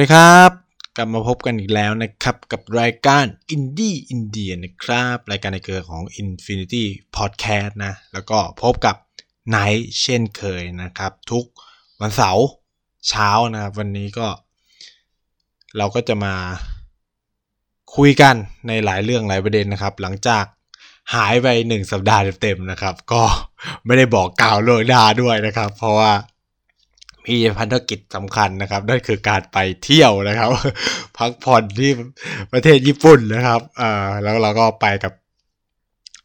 ดีครับ กลับมาพบกันอีกแล้วนะครับ กับรายการ Indie India นะครับ รายการในเครือของ Infinity Podcast นะ แล้วก็พบกับไนท์เช่นเคยนะครับ ทุกวันเสาร์เช้านะครับ วันนี้ก็ เราก็จะมาคุยกันในหลายเรื่องหลายประเด็นนะครับ หลังจากหายไปหนึ่งสัปดาห์เต็มๆนะครับ ก็ไม่ได้บอกกล่าวโลกดาด้วยนะครับ เพราะว่า มีพันธกิจสำคัญนะครับ นั่นคือการไปเที่ยวนะครับ พักผ่อนที่ประเทศญี่ปุ่นนะครับอ่าแล้วเราก็ไปกับ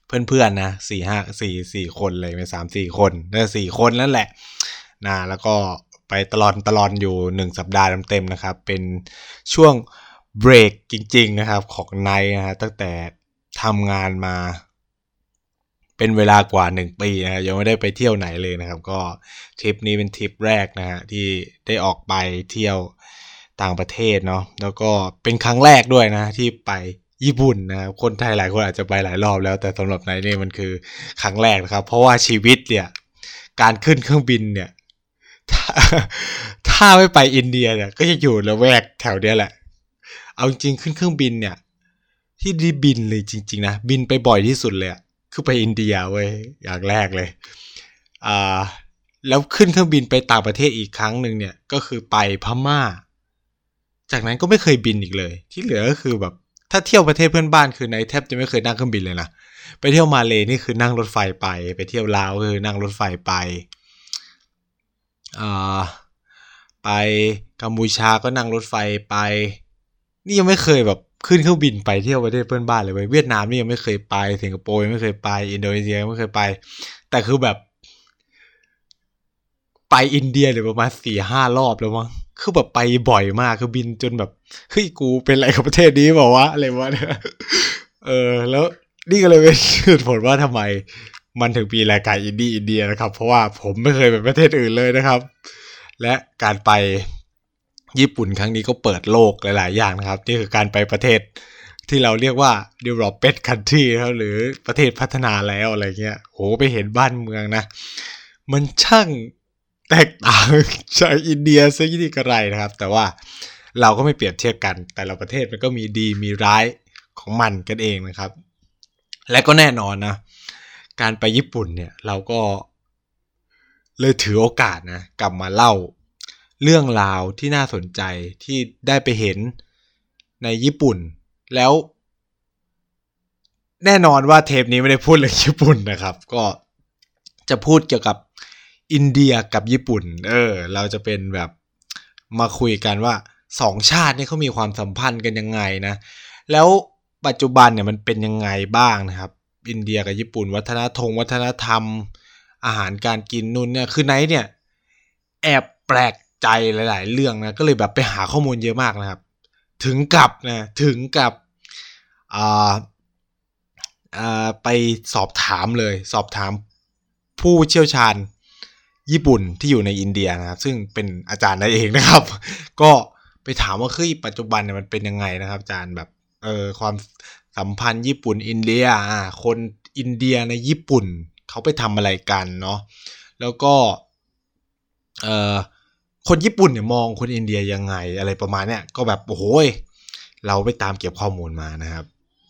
เพื่อนๆนะสี่ห้าสี่สี่คนเลยเป็นสามสี่คนนั่นสี่คนนั่นแหละนะแล้วก็ไปตลอดตลอดอยู่หนึ่งสัปดาห์เต็มๆนะครับ เป็นช่วงเบรกจริง ๆนะครับ ของไนนะฮะตั้งแต่ทำงานมา เป็นเวลากว่าหนึ่งปีนะยังไม่ได้ไปเที่ยวไหนเลยนะครับ ก็ทริปนี้เป็นทริปแรกนะฮะที่ได้ออกไปเที่ยวต่างประเทศเนาะแล้วก็เป็นครั้งแรกด้วยนะที่ไปญี่ปุ่นนะครับคนไทยหลายคนอาจจะไปหลายรอบแล้ว แต่สำหรับไนนี่มันคือครั้งแรกนะครับ เพราะว่าชีวิตเนี่ยการขึ้นเครื่องบินเนี่ยถ้าถ้าไม่ไปอินเดียเนี่ยก็จะอยู่ละแวกแถวเนี้ยแหละ เอาจริงขึ้นเครื่องบินเนี่ย ที่ด้บินเลยจริง ๆ นะ บินไปบ่อยที่สุดเลยอะ คือไปอินเดียเว้ยอย่างแรกเลยอ่าแล้วขึ้นเครื่องบินไปต่างประเทศอีกครั้งหนึ่งเนี่ยก็คือไปพม่า จากนั้นก็ไม่เคยบินอีกเลย ที่เหลือก็คือแบบถ้าเที่ยวประเทศเพื่อนบ้านคือในแทบจะไม่เคยนั่งเครื่องบินเลยนะไปเที่ยวมาเลนี่คือนั่งรถไฟไป ไปเที่ยวลาวคือนั่งรถไฟไปอ่าไปกัมพูชาก็นั่งรถไฟไป นี่ยังไม่เคยแบบ ขึ้นเครื่องบินไปเที่ยวประเทศเพื่อนบ้านเลยเว้ยเวียดนามนี่ยังไม่เคยไปสิงคโปร์ยังไม่เคยไป อินโดนีเซียยังไม่เคยไป แต่คือแบบ ไปอินเดียเนี่ยประมาณสี่ห้ารอบแล้วมั้งคือแบบไปบ่อยมากคือบินจนแบบเฮ้ยกูเป็นอะไรกับประเทศนี้บอกว่าอะไรวะเนี่ยเออ แล้วนี่ก็เลยเป็นเหตุผลว่าทำไม มันถึงมีรายการอินดี้อินเดียนะครับ เพราะว่าผมไม่เคยไปประเทศอื่นเลยนะครับ และการไป ญี่ปุ่นครั้งนี้ก็เปิดโลกหลาย ๆ อย่างนะครับ นี่คือการไปประเทศที่เราเรียกว่า developed country หรือประเทศพัฒนาแล้วอะไรเงี้ยโหไปเห็นบ้านเมืองนะ มันช่างแตกต่างจากอินเดียซะยิ่งกระไรนะครับ แต่ว่าเราก็ไม่เปรียบเทียบกัน แต่ละประเทศมันก็มีดีมีร้ายของมันกันเองนะครับ และก็แน่นอนนะ การไปญี่ปุ่นเนี่ยเราก็เลยถือโอกาสนะ กลับมาเล่า เรื่องราวที่น่าสนใจที่ได้ไปเห็นในญี่ปุ่น แล้ว แน่นอนว่าเทปนี้ไม่ได้พูดเรื่องญี่ปุ่นนะครับ ก็จะพูดเกี่ยวกับอินเดียกับญี่ปุ่น เออ เราจะเป็นแบบมาคุยกันว่าสองชาตินี่เขามีความสัมพันธ์กันยังไงนะ แล้วปัจจุบันเนี่ยมันเป็นยังไงบ้างนะครับ อินเดียกับญี่ปุ่น วัฒนธรรมวัฒนธรรม อาหารการกินนู่นเนี่ย คือไนท์เนี่ย แอบแปลก ใจหลาย ๆ เรื่องนะก็เลยแบบไปหาข้อมูลเยอะมากนะครับ ถึงกับนะถึงกับอ่าอ่าไปสอบถามเลย สอบถามผู้เชี่ยวชาญญี่ปุ่นที่อยู่ในอินเดียนะครับ ซึ่งเป็นอาจารย์นั่นเองนะครับ ก็ไปถามว่าคือปัจจุบันเนี่ยมันเป็นยังไงนะครับ อาจารย์แบบเออความสัมพันธ์ญี่ปุ่นอินเดียอ่าคนอินเดียในญี่ปุ่นเขาไปทำอะไรกันเนาะแล้วก็เออ คนญี่ปุ่นเนี่ยมองคนอินเดียยังไงอะไรประมาณเนี้ยก็แบบโอ้โหเราไปตามเก็บข้อมูลมานะครับ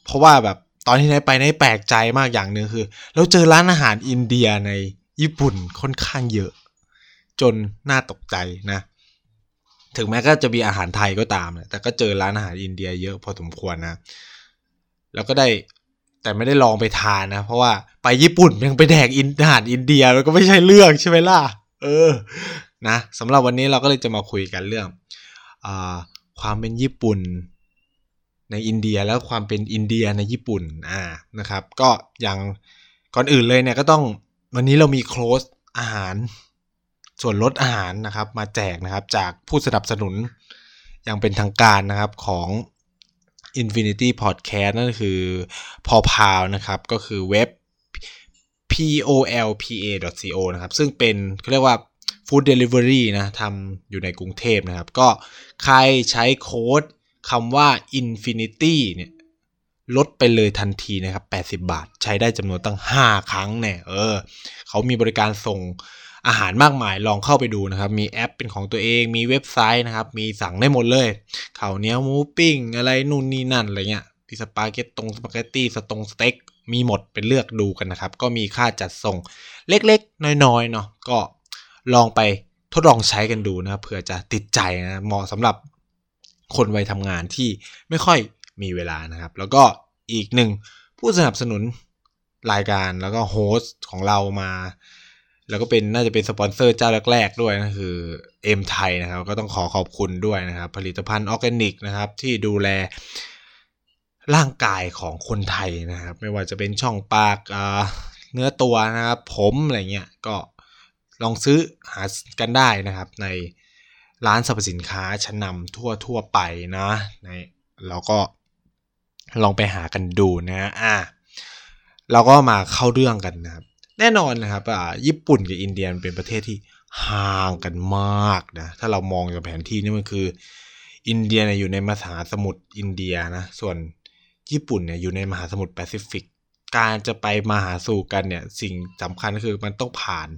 เพราะว่าแบบตอนที่นายไปนายแปลกใจมากอย่างหนึ่งคือเราเจอร้านอาหารอินเดียในญี่ปุ่นค่อนข้างเยอะ จนน่าตกใจนะ ถึงแม้ก็จะมีอาหารไทยก็ตามนะแต่ก็เจอร้านอาหารอินเดียเยอะพอสมควรนะ แล้วก็ได้แต่ไม่ได้ลองไปทานนะ เพราะว่าไปญี่ปุ่นยังไปแดกอินอาหารอินเดียมันก็ไม่ใช่เรื่องใช่ไหมล่ะ เออ นะสำหรับวันนี้เราก็เลยจะมาคุยกันเรื่องอความเป็นญี่ปุ่นในอินเดียแล้วความเป็นอินเดียในญี่ปุ่นอ่านะครับ ก็อย่างก่อนอื่นเลยเนี่ยก็ต้องวันนี้เรามีโค้ดอาหาร ส่วนลดอาหารนะครับมาแจกนะครับจากผู้สนับสนุนอย่างเป็นทางการนะครับของ Infinity Podcast นั่นคือพอพาวนะครับ ก็คือเว็บ polpa.co นะครับ ซึ่งเป็นเขาเรียกว่า Food Delivery นะทำอยู่ในกรุงเทพนะครับ ก็ใครใช้โค้ดคำว่า Infinity เนี่ยลดไปเลยทันทีนะครับ 80 บาท ใช้ได้จำนวนตั้ง 5 ครั้งเนี่ยเออเขามีบริการส่งอาหารมากมายลองเข้าไปดูนะครับ มีแอปเป็นของตัวเองมีเว็บไซต์นะครับ มีสั่งได้หมดเลยข้าวเหนียวหมูปิ้ง อะไรนู่นนี่นั่นอะไรเงี้ยพิสปาเกตตงสปาเกตตี้สตงสเต็กมีหมดเป็นเลือกดูกันนะครับ ก็มีค่าจัดส่งเล็กๆ น้อยๆเนาะก็ ลองไปทดลองใช้กันดูนะครับเผื่อจะติดใจนะเหมาะสำหรับคนวัยทำงานที่ไม่ค่อยมีเวลานะครับ แล้วก็อีกหนึ่งผู้สนับสนุนรายการแล้วก็ host ของเรามา แล้วก็เป็นน่าจะเป็นสปอนเซอร์เจ้าแรก ๆ ด้วยนะคือเอ็มไทยนะครับ ก็ต้องขอขอบคุณด้วยนะครับ ผลิตภัณฑ์ออร์แกนิกนะครับ ที่ดูแลร่างกายของคนไทยนะครับ ไม่ว่าจะเป็นช่องปากเนื้อตัวนะครับ ผมอะไรเงี้ยก็ ลองซื้อหากันได้นะครับ ในร้านสรรพสินค้าชั้นนำทั่วทั่วไปนะในเราก็ลองไปหากันดูนะอะเราก็มาเข้าเรื่องกันนะครับ แน่นอนนะครับอ่าญี่ปุ่นกับอินเดียเป็นประเทศที่ห่างกันมากนะถ้าเรามองจากแผนที่นี่มันคือ อินเดียเนี่ยอยู่ในมหาสมุทรอินเดียนะส่วนญี่ปุ่นเนี่ยอยู่ในมหาสมุทรแปซิฟิก การจะไปมาหาสู่กันเนี่ยสิ่งสำคัญก็คือมันต้องผ่าน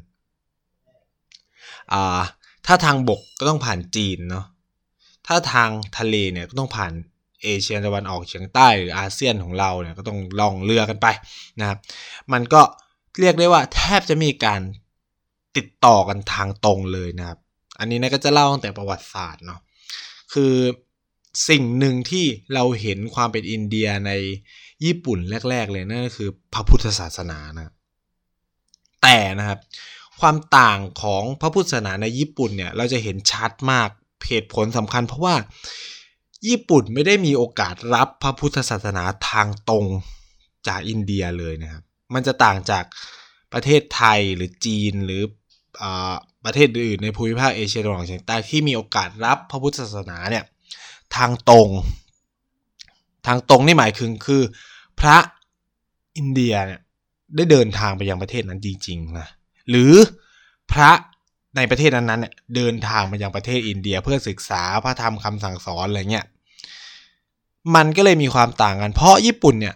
อ่าถ้าทางบกก็ต้องผ่านจีนเนาะถ้าทางทะเลเนี่ยก็ต้องผ่านเอเชียตะวันออกเฉียงใต้หรืออาเซียนของเราเนี่ยก็ต้องล่องเรือกันไปนะครับมันก็เรียกได้ว่าแทบจะมีการติดต่อกันทางตรงเลยนะครับ อันนี้นะก็จะเล่าตั้งแต่ประวัติศาสตร์เนาะคือสิ่งหนึ่งที่เราเห็นความเป็นอินเดียในญี่ปุ่นแรก ๆ เลยนั่นก็คือพระพุทธศาสนานะแต่นะครับ ความต่างของพระพุทธศาสนาในญี่ปุ่นเนี่ยเราจะเห็นชัดมากเหตุผลสำคัญ เพราะว่าญี่ปุ่นไม่ได้มีโอกาสรับพระพุทธศาสนาทางตรงจากอินเดียเลยนะครับ มันจะต่างจากประเทศไทยหรือจีนหรืออประเทศอื่นในภูมิภาคเอเชียตะวันออกเฉียงใต้ที่มีโอกาสรับพระพุทธศาสนาเนี่ยทางตรง ทางตรงนี่หมายถึงคือพระอินเดียเนี่ยได้เดินทางไปยังประเทศนั้นจริงๆนะ หรือพระในประเทศนั้นๆเนี่ยเดินทางมายังประเทศอินเดียเพื่อศึกษาพระธรรมคำสั่งสอนอะไรเงี้ยมันก็เลยมีความต่างกัน เพราะญี่ปุ่นเนี่ย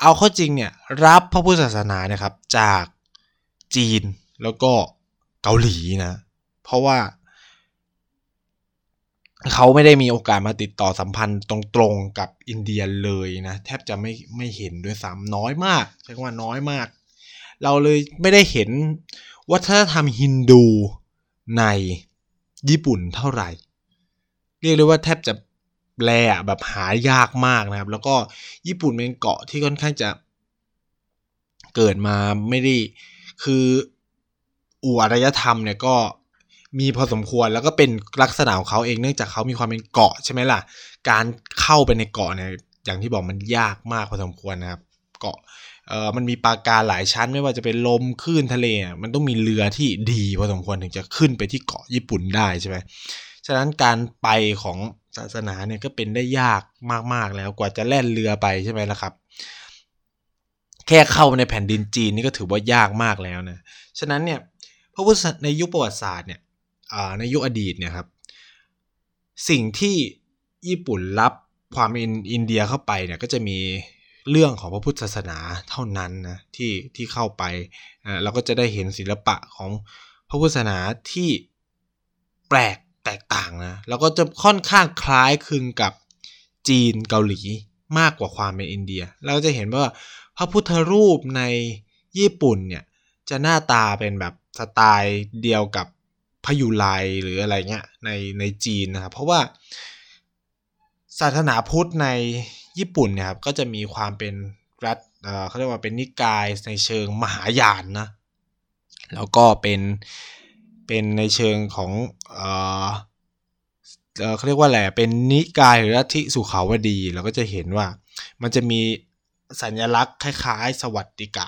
เอาเข้าจริงเนี่ยรับพระพุทธศาสนาเนี่ยครับจากจีนแล้วก็เกาหลีนะ เพราะว่า เขาไม่ได้มีโอกาสมาติดต่อสัมพันธ์ตรงๆกับอินเดียเลยนะ แทบจะไม่ไม่เห็นด้วยซ้ำน้อยมากใช้คำว่าน้อยมาก เราเลยไม่ได้เห็น วัฒนธรรมฮินดูในญี่ปุ่นเท่าไหร่ เรียกได้ว่าแทบจะแลแบบหายากมากนะครับ แล้วก็ญี่ปุ่นเป็นเกาะที่ค่อนข้างจะเกิดมาไม่ได้คืออู่อารยธรรมเนี่ยก็มีพอสมควรแล้วก็เป็นลักษณะของเขาเองเนื่องจากเขามีความเป็นเกาะใช่ไหมล่ะ การเข้าไปในเกาะเนี่ยอย่างที่บอกมันยากมากพอสมควรนะครับ เกาะเออมันมีปาการหลายชั้นไม่ว่าจะเป็นลมคลื่นทะเล มันต้องมีเรือที่ดีพอสมควรถึงจะขึ้นไปที่เกาะญี่ปุ่นได้ใช่ไหมฉะนั้นการไปของศาสนาเนี่ยก็เป็นได้ยากมากๆแล้วกว่าจะแล่นเรือไปใช่ไหมล่ะครับ แค่เข้าในแผ่นดินจีนนี่ก็ถือว่ายากมากแล้วนะฉะนั้นเนี่ยพระพุทธในยุคประวัติศาสตร์เนี่ยในยุคอดีตเนี่ยครับ สิ่งที่ญี่ปุ่นรับความเป็นอินเดียเข้าไปเนี่ยก็จะมี เรื่องของพระพุทธศาสนาเท่านั้นนะที่ที่เข้าไปเราก็จะได้เห็นศิลปะของพระพุทธศาสนาที่แปลกแตกต่างนะแล้วก็จะค่อนข้างคล้ายคลึงกับจีนเกาหลีมากกว่าความเป็นอินเดีย เราจะเห็นว่าพระพุทธรูปในญี่ปุ่นเนี่ยจะหน้าตาเป็นแบบสไตล์เดียวกับพยุไลหรืออะไรเงี้ยในในจีนนะครับเพราะว่าศาสนาพุทธใน ญี่ปุ่นเนี่ยครับก็จะมีความเป็นรัฐเขาเรียกว่าเป็นนิกายในเชิงมหายานนะแล้วก็เป็นเป็นในเชิงของเออเขาเรียกว่าอะไรเป็นนิกายหรือลัทธิสุขาวดีเราก็จะเห็นว่ามันจะมีสัญลักษณ์คล้ายๆ สวัสดิกะ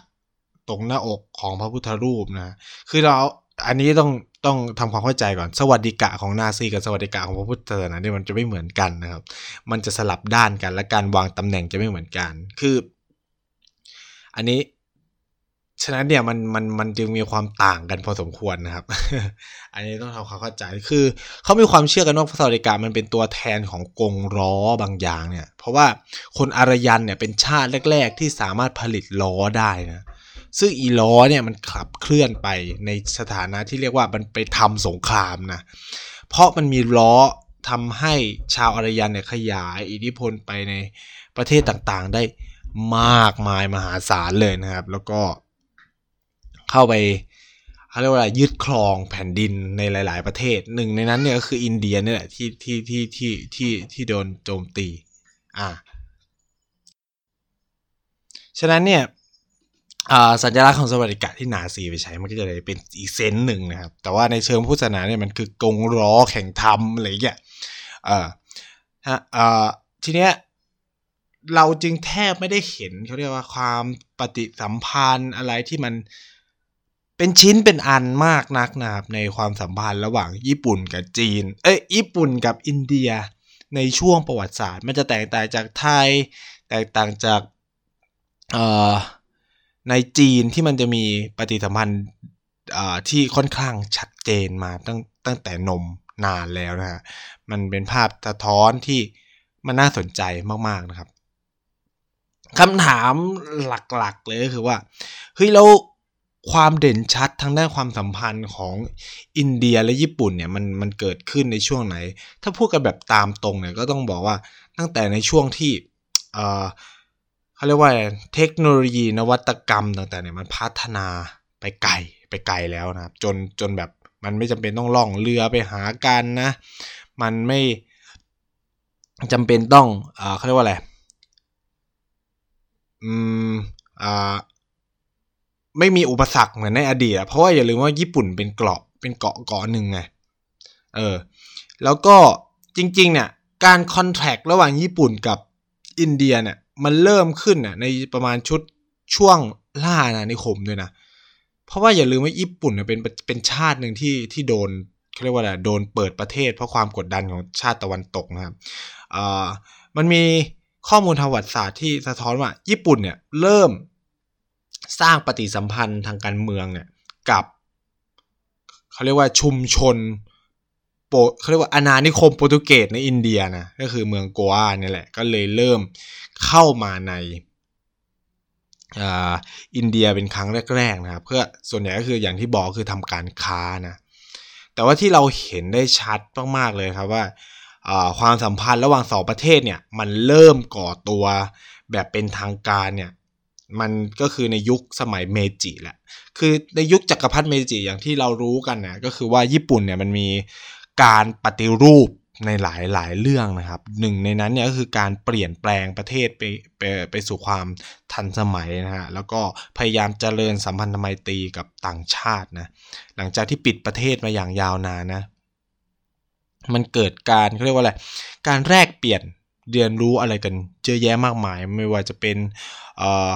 ตรงหน้าอกของพระพุทธรูปนะคือเราอันนี้ต้อง ต้องทำความเข้าใจก่อน สวัสดิกะของนาซีกับสวัสดิกะของพระพุทธศาสนาเนี่ยมันจะไม่เหมือนกันนะครับ มันจะสลับด้านกันและการวางตำแหน่งจะไม่เหมือนกัน คือ อันนี้ฉะนั้นเนี่ยมันมันมันจึงมีความต่างกันพอสมควรนะครับ อันนี้ต้องทำความเข้าใจคือเขามีความเชื่อกันว่าพระสวัสดิกะมันเป็นตัวแทนของกงล้อบางอย่างเนี่ย เพราะว่าคนอารยันเนี่ยเป็นชาติแรก ๆ ที่สามารถผลิตล้อได้นะ ซึ่งอีล้อเนี่ยมันขับเคลื่อนไปในสถานะที่เรียกว่ามันไปทำสงครามนะ เพราะมันมีล้อทำให้ชาวอารยันเนี่ยขยายอิทธิพลไปในประเทศต่างๆ ได้มากมายมหาศาลเลยนะครับ แล้วก็เข้าไปเขาเรียกว่ายึดครองแผ่นดินในหลาย ๆ ประเทศหนึ่งในนั้นเนี่ยก็คืออินเดียนี่แหละที่ที่ที่ที่ที่ที่โดนโจมตี อ่าฉะนั้นเนี่ย สัญลักษณ์ของสวัสดิการที่นาซีไปใช้มันก็จะเลยเป็นอีกเซนหนึ่งนะครับ แต่ว่าในเชิงพุทธศาสนาเนี่ยมันคือกงล้อแข่งธรรมอะไรอย่างเงี้ยอ่อฮะอ่อทีเนี้ยเราจึงแทบไม่ได้เห็นเขาเรียกว่าความปฏิสัมพันธ์อะไรที่มันเป็นชิ้นเป็นอันมากนักนะครับในความสัมพันธ์ระหว่างญี่ปุ่นกับจีน เอ้ยญี่ปุ่นกับอินเดียในช่วงประวัติศาสตร์ มันจะแตกต่างจากไทย แตกต่างจากเอ่อ ในจีนที่มันจะมีปฏิสัมพันธ์ที่ค่อนข้างชัดเจนมาตั้งตั้งแต่นมนานแล้วนะฮะ มันเป็นภาพสะท้อนที่มันน่าสนใจมากๆนะครับคำถามหลักๆเลยก็คือว่าเฮ้ยแล้วความเด่นชัดทางด้านความสัมพันธ์ของอินเดียและญี่ปุ่นเนี่ยมันมันเกิดขึ้นในช่วงไหน ถ้าพูดกันแบบตามตรงเนี่ยก็ต้องบอกว่าตั้งแต่ในช่วงที่ เขาเรียกว่าเทคโนโลยีนวัตกรรมต่างๆเนี่ยมันพัฒนาไปไกลไปไกลแล้วนะครับจนจนแบบมันไม่จำเป็นต้องล่องเรือไปหากันนะ มันไม่จำเป็นต้องอ่าเขาเรียกว่าอะไรอืมอ่าไม่มีอุปสรรคเหมือนในอดีตเพราะว่าอย่าลืมว่าญี่ปุ่นเป็นเกาะเป็นเกาะเกาะหนึ่งไงเออแล้วก็จริงๆเนี่ยการคอนแทคระหว่างญี่ปุ่นกับอินเดียเนี่ย มันเริ่มขึ้นน่ะในประมาณชุดช่วงล่านะนิคมด้วยนะ เพราะว่าอย่าลืมว่าญี่ปุ่นเป็นเป็นชาติหนึ่งที่ที่โดนเขาเรียกว่าอะไรโดนเปิดประเทศ เพราะความกดดันของชาติตะวันตกนะครับอ่ามันมีข้อมูลทางประวัติศาสตร์ที่สะท้อนว่า ญี่ปุ่นเนี่ยเริ่มสร้างปฏิสัมพันธ์ทางการเมืองเนี่ยกับเขาเรียกว่าชุมชน โปเขาเรียกว่าอาณานิคมโปรตุเกสในอินเดียนะก็คือเมืองโกอาเนี่ยแหละ ก็เลยเริ่มเข้ามาในอินเดียเป็นครั้งแรกๆนะครับเพื่อส่วนใหญ่ก็คืออย่างที่บอกคือทำการค้านะแต่ว่าที่เราเห็นได้ชัดมากๆเลยครับว่าความสัมพันธ์ระหว่างสองประเทศเนี่ยมันเริ่มก่อตัวแบบเป็นทางการเนี่ยมันก็คือในยุคสมัยเมจิแหละ คือในยุคจักรพรรดิเมจิอย่างที่เรารู้กันนะก็คือว่าญี่ปุ่นเนี่ยมันมี การปฏิรูปในหลายหลายเรื่องนะครับหนึ่งในนั้นเนี่ยก็คือการเปลี่ยนแปลงประเทศไปไปไปสู่ความทันสมัยนะฮะแล้วก็พยายามเจริญสัมพันธไมตรีกับต่างชาตินะหลังจากที่ปิดประเทศมาอย่างยาวนานนะมันเกิดการเขาเรียกว่าอะไรการแลกเปลี่ยนเรียนรู้อะไรกันเยอะแยะมากมาย ไม่ว่าจะเป็นเอ่อ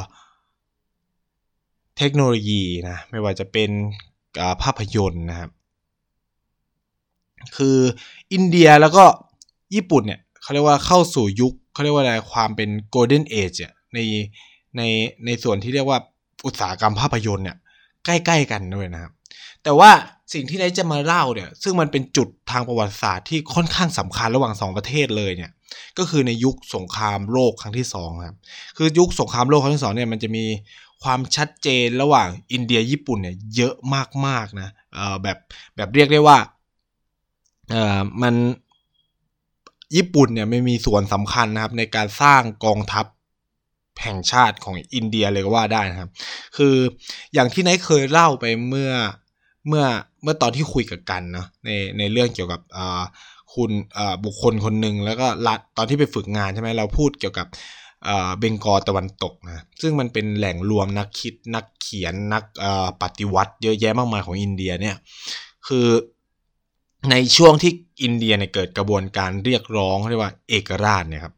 เทคโนโลยีนะไม่ว่าจะเป็นภาพยนตร์นะครับ คืออินเดียแล้วก็ญี่ปุ่นเนี่ยเขาเรียกว่าเข้าสู่ยุคเขาเรียกว่าอะไรความเป็นโกลเด้นเอจในในในส่วนที่เรียกว่าอุตสาหกรรมภาพยนตร์เนี่ยใกล้ๆกันด้วยนะครับ แต่ว่าสิ่งที่นาจะมาเล่าเนี่ยซึ่งมันเป็นจุดทางประวัติศาสตร์ที่ค่อนข้างสำคัญระหว่างสองประเทศเลยเนี่ยก็คือในยุคสงครามโลกครั้งที่สองครับคือยุคสงครามโลกครั้งที่สองเนี่ยมันจะมีความชัดเจนระหว่างอินเดียญี่ปุ่นเนี่ยเยอะมากๆนะเออแบบแบบเรียกได้ว่า เอ่อมันญี่ปุ่นเนี่ยไม่มีส่วนสำคัญนะครับ ในการสร้างกองทัพแห่งชาติของอินเดียเลยก็ว่าได้นะครับ คืออย่างที่นายเคยเล่าไปเมื่อเมื่อเมื่อตอนที่คุยกับกันเนาะในในเรื่องเกี่ยวกับอ่าคุณอ่าบุคคลคนหนึ่งแล้วก็รัฐตอนที่ไปฝึกงานใช่ไหมเราพูดเกี่ยวกับเบงกอตะวันตกนะซึ่งมันเป็นแหล่งรวมนักคิดนักเขียนนักปฏิวัติ เยอะแยะมากมายของอินเดียเนี่ย คือ ในช่วงที่อินเดียเนี่ยเกิดกระบวนการเรียกร้องเรียกว่าเอกราชเนี่ยครับ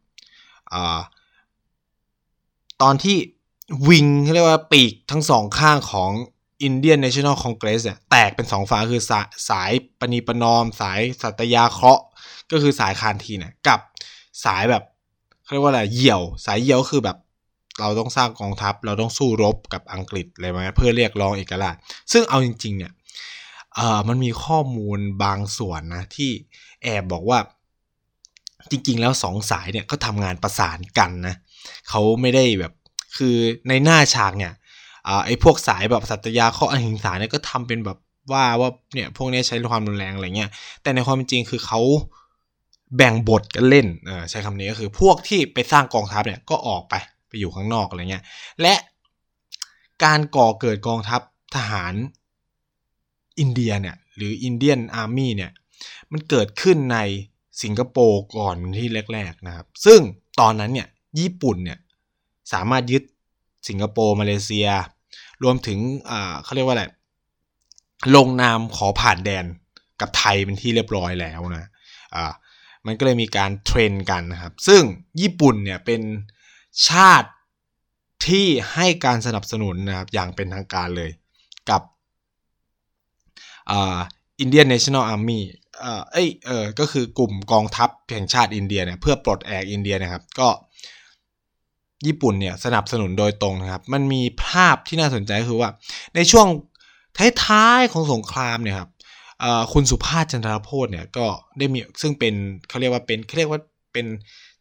ตอนที่ wing เรียกว่าปีกทั้งสองข้างของ Indian National Congress เนี่ยแตกเป็นสองฝั่งคือสายสายประนีประนอม สายสัตยาเคราะห์ก็คือสายคานทีเนี่ยกับสายแบบเขาเรียกว่าอะไรเหี่ยว สายเหี่ยวคือแบบเราต้องสร้างกองทัพ เราต้องสู้รบกับอังกฤษอะไรไหมเพื่อเรียกร้องเอกราช ซึ่งเอาจริงๆเนี่ย เออมันมีข้อมูลบางส่วนนะที่แอบบอกว่า จริงๆ แล้วสองสายเนี่ยก็ทำงานประสานกันนะเขาไม่ได้แบบคือในหน้าฉากเนี่ยอไอ้พวกสายแบบสัตยาข้ออหิงสาเนี่ยก็ทำเป็นแบบว่าว่าเนี่ยพวกนี้ใช้ความรุนแรงอะไรเงี้ยแต่ในความเป็นจริงคือเขาแบ่งบทกันเล่นใช้คำนี้ก็คือพวกที่ไปสร้างกองทัพเนี่ยก็ออกไปไปอยู่ข้างนอกอะไรเงี้ยและการก่อเกิดกองทัพทหาร อินเดียเนี่ยหรืออินเดียนอาร์มี่เนี่ยมันเกิดขึ้นในสิงคโปร์ก่อนที่แรกๆนะครับ ซึ่งตอนนั้นเนี่ยญี่ปุ่นเนี่ยสามารถยึดสิงคโปร์มาเลเซีย รวมถึงอ่าเขาเรียกว่าอะไรลงนามขอผ่านแดนกับไทยเป็นที่เรียบร้อยแล้วนะอ่ามันก็เลยมีการเทรนกันนะครับ ซึ่งญี่ปุ่นเนี่ยเป็นชาติที่ให้การสนับสนุนนะครับอย่างเป็นทางการเลย กับ อ่า Indian National Army เอ่อเอ้ยเออก็คือกลุ่มกองทัพแห่งชาติอินเดียเนี่ยเพื่อปลดแอกอินเดียนะครับ ก็ญี่ปุ่นเนี่ยสนับสนุนโดยตรงนะครับ มันมีภาพที่น่าสนใจคือว่าในช่วงท้ายๆของสงครามเนี่ยครับคุณสุภาษจันทรโภสเนี่ยก็ได้มีซึ่งเป็นเขาเรียกว่าเป็นเขาเรียกว่าเป็น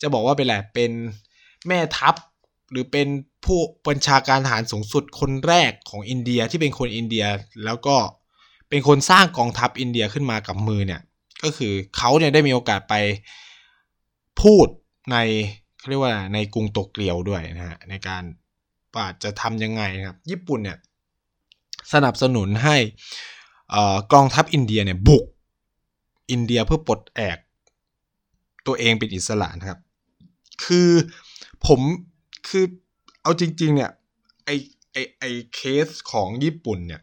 จะบอกว่าเป็นอะไรเป็นแม่ทัพ หรือเป็นผู้บัญชาการทหารสูงสุดคนแรกของอินเดียที่เป็นคนอินเดีย แล้วก็ เป็นคนสร้างกองทัพอินเดียขึ้นมากับมือเนี่ย ก็คือเขาเนี่ยได้มีโอกาสไปพูดในเขาเรียกว่าในกรุงโตเกียวด้วยนะฮะในการว่าจะทำยังไงครับญี่ปุ่นเนี่ยสนับสนุนให้กองทัพอินเดียเนี่ยบุกอินเดียเพื่อปลดแอกตัวเองเป็นอิสระนะครับ คือผมคือเอาจริง ๆ เนี่ยไอไอไอเคสของญี่ปุ่นเนี่ย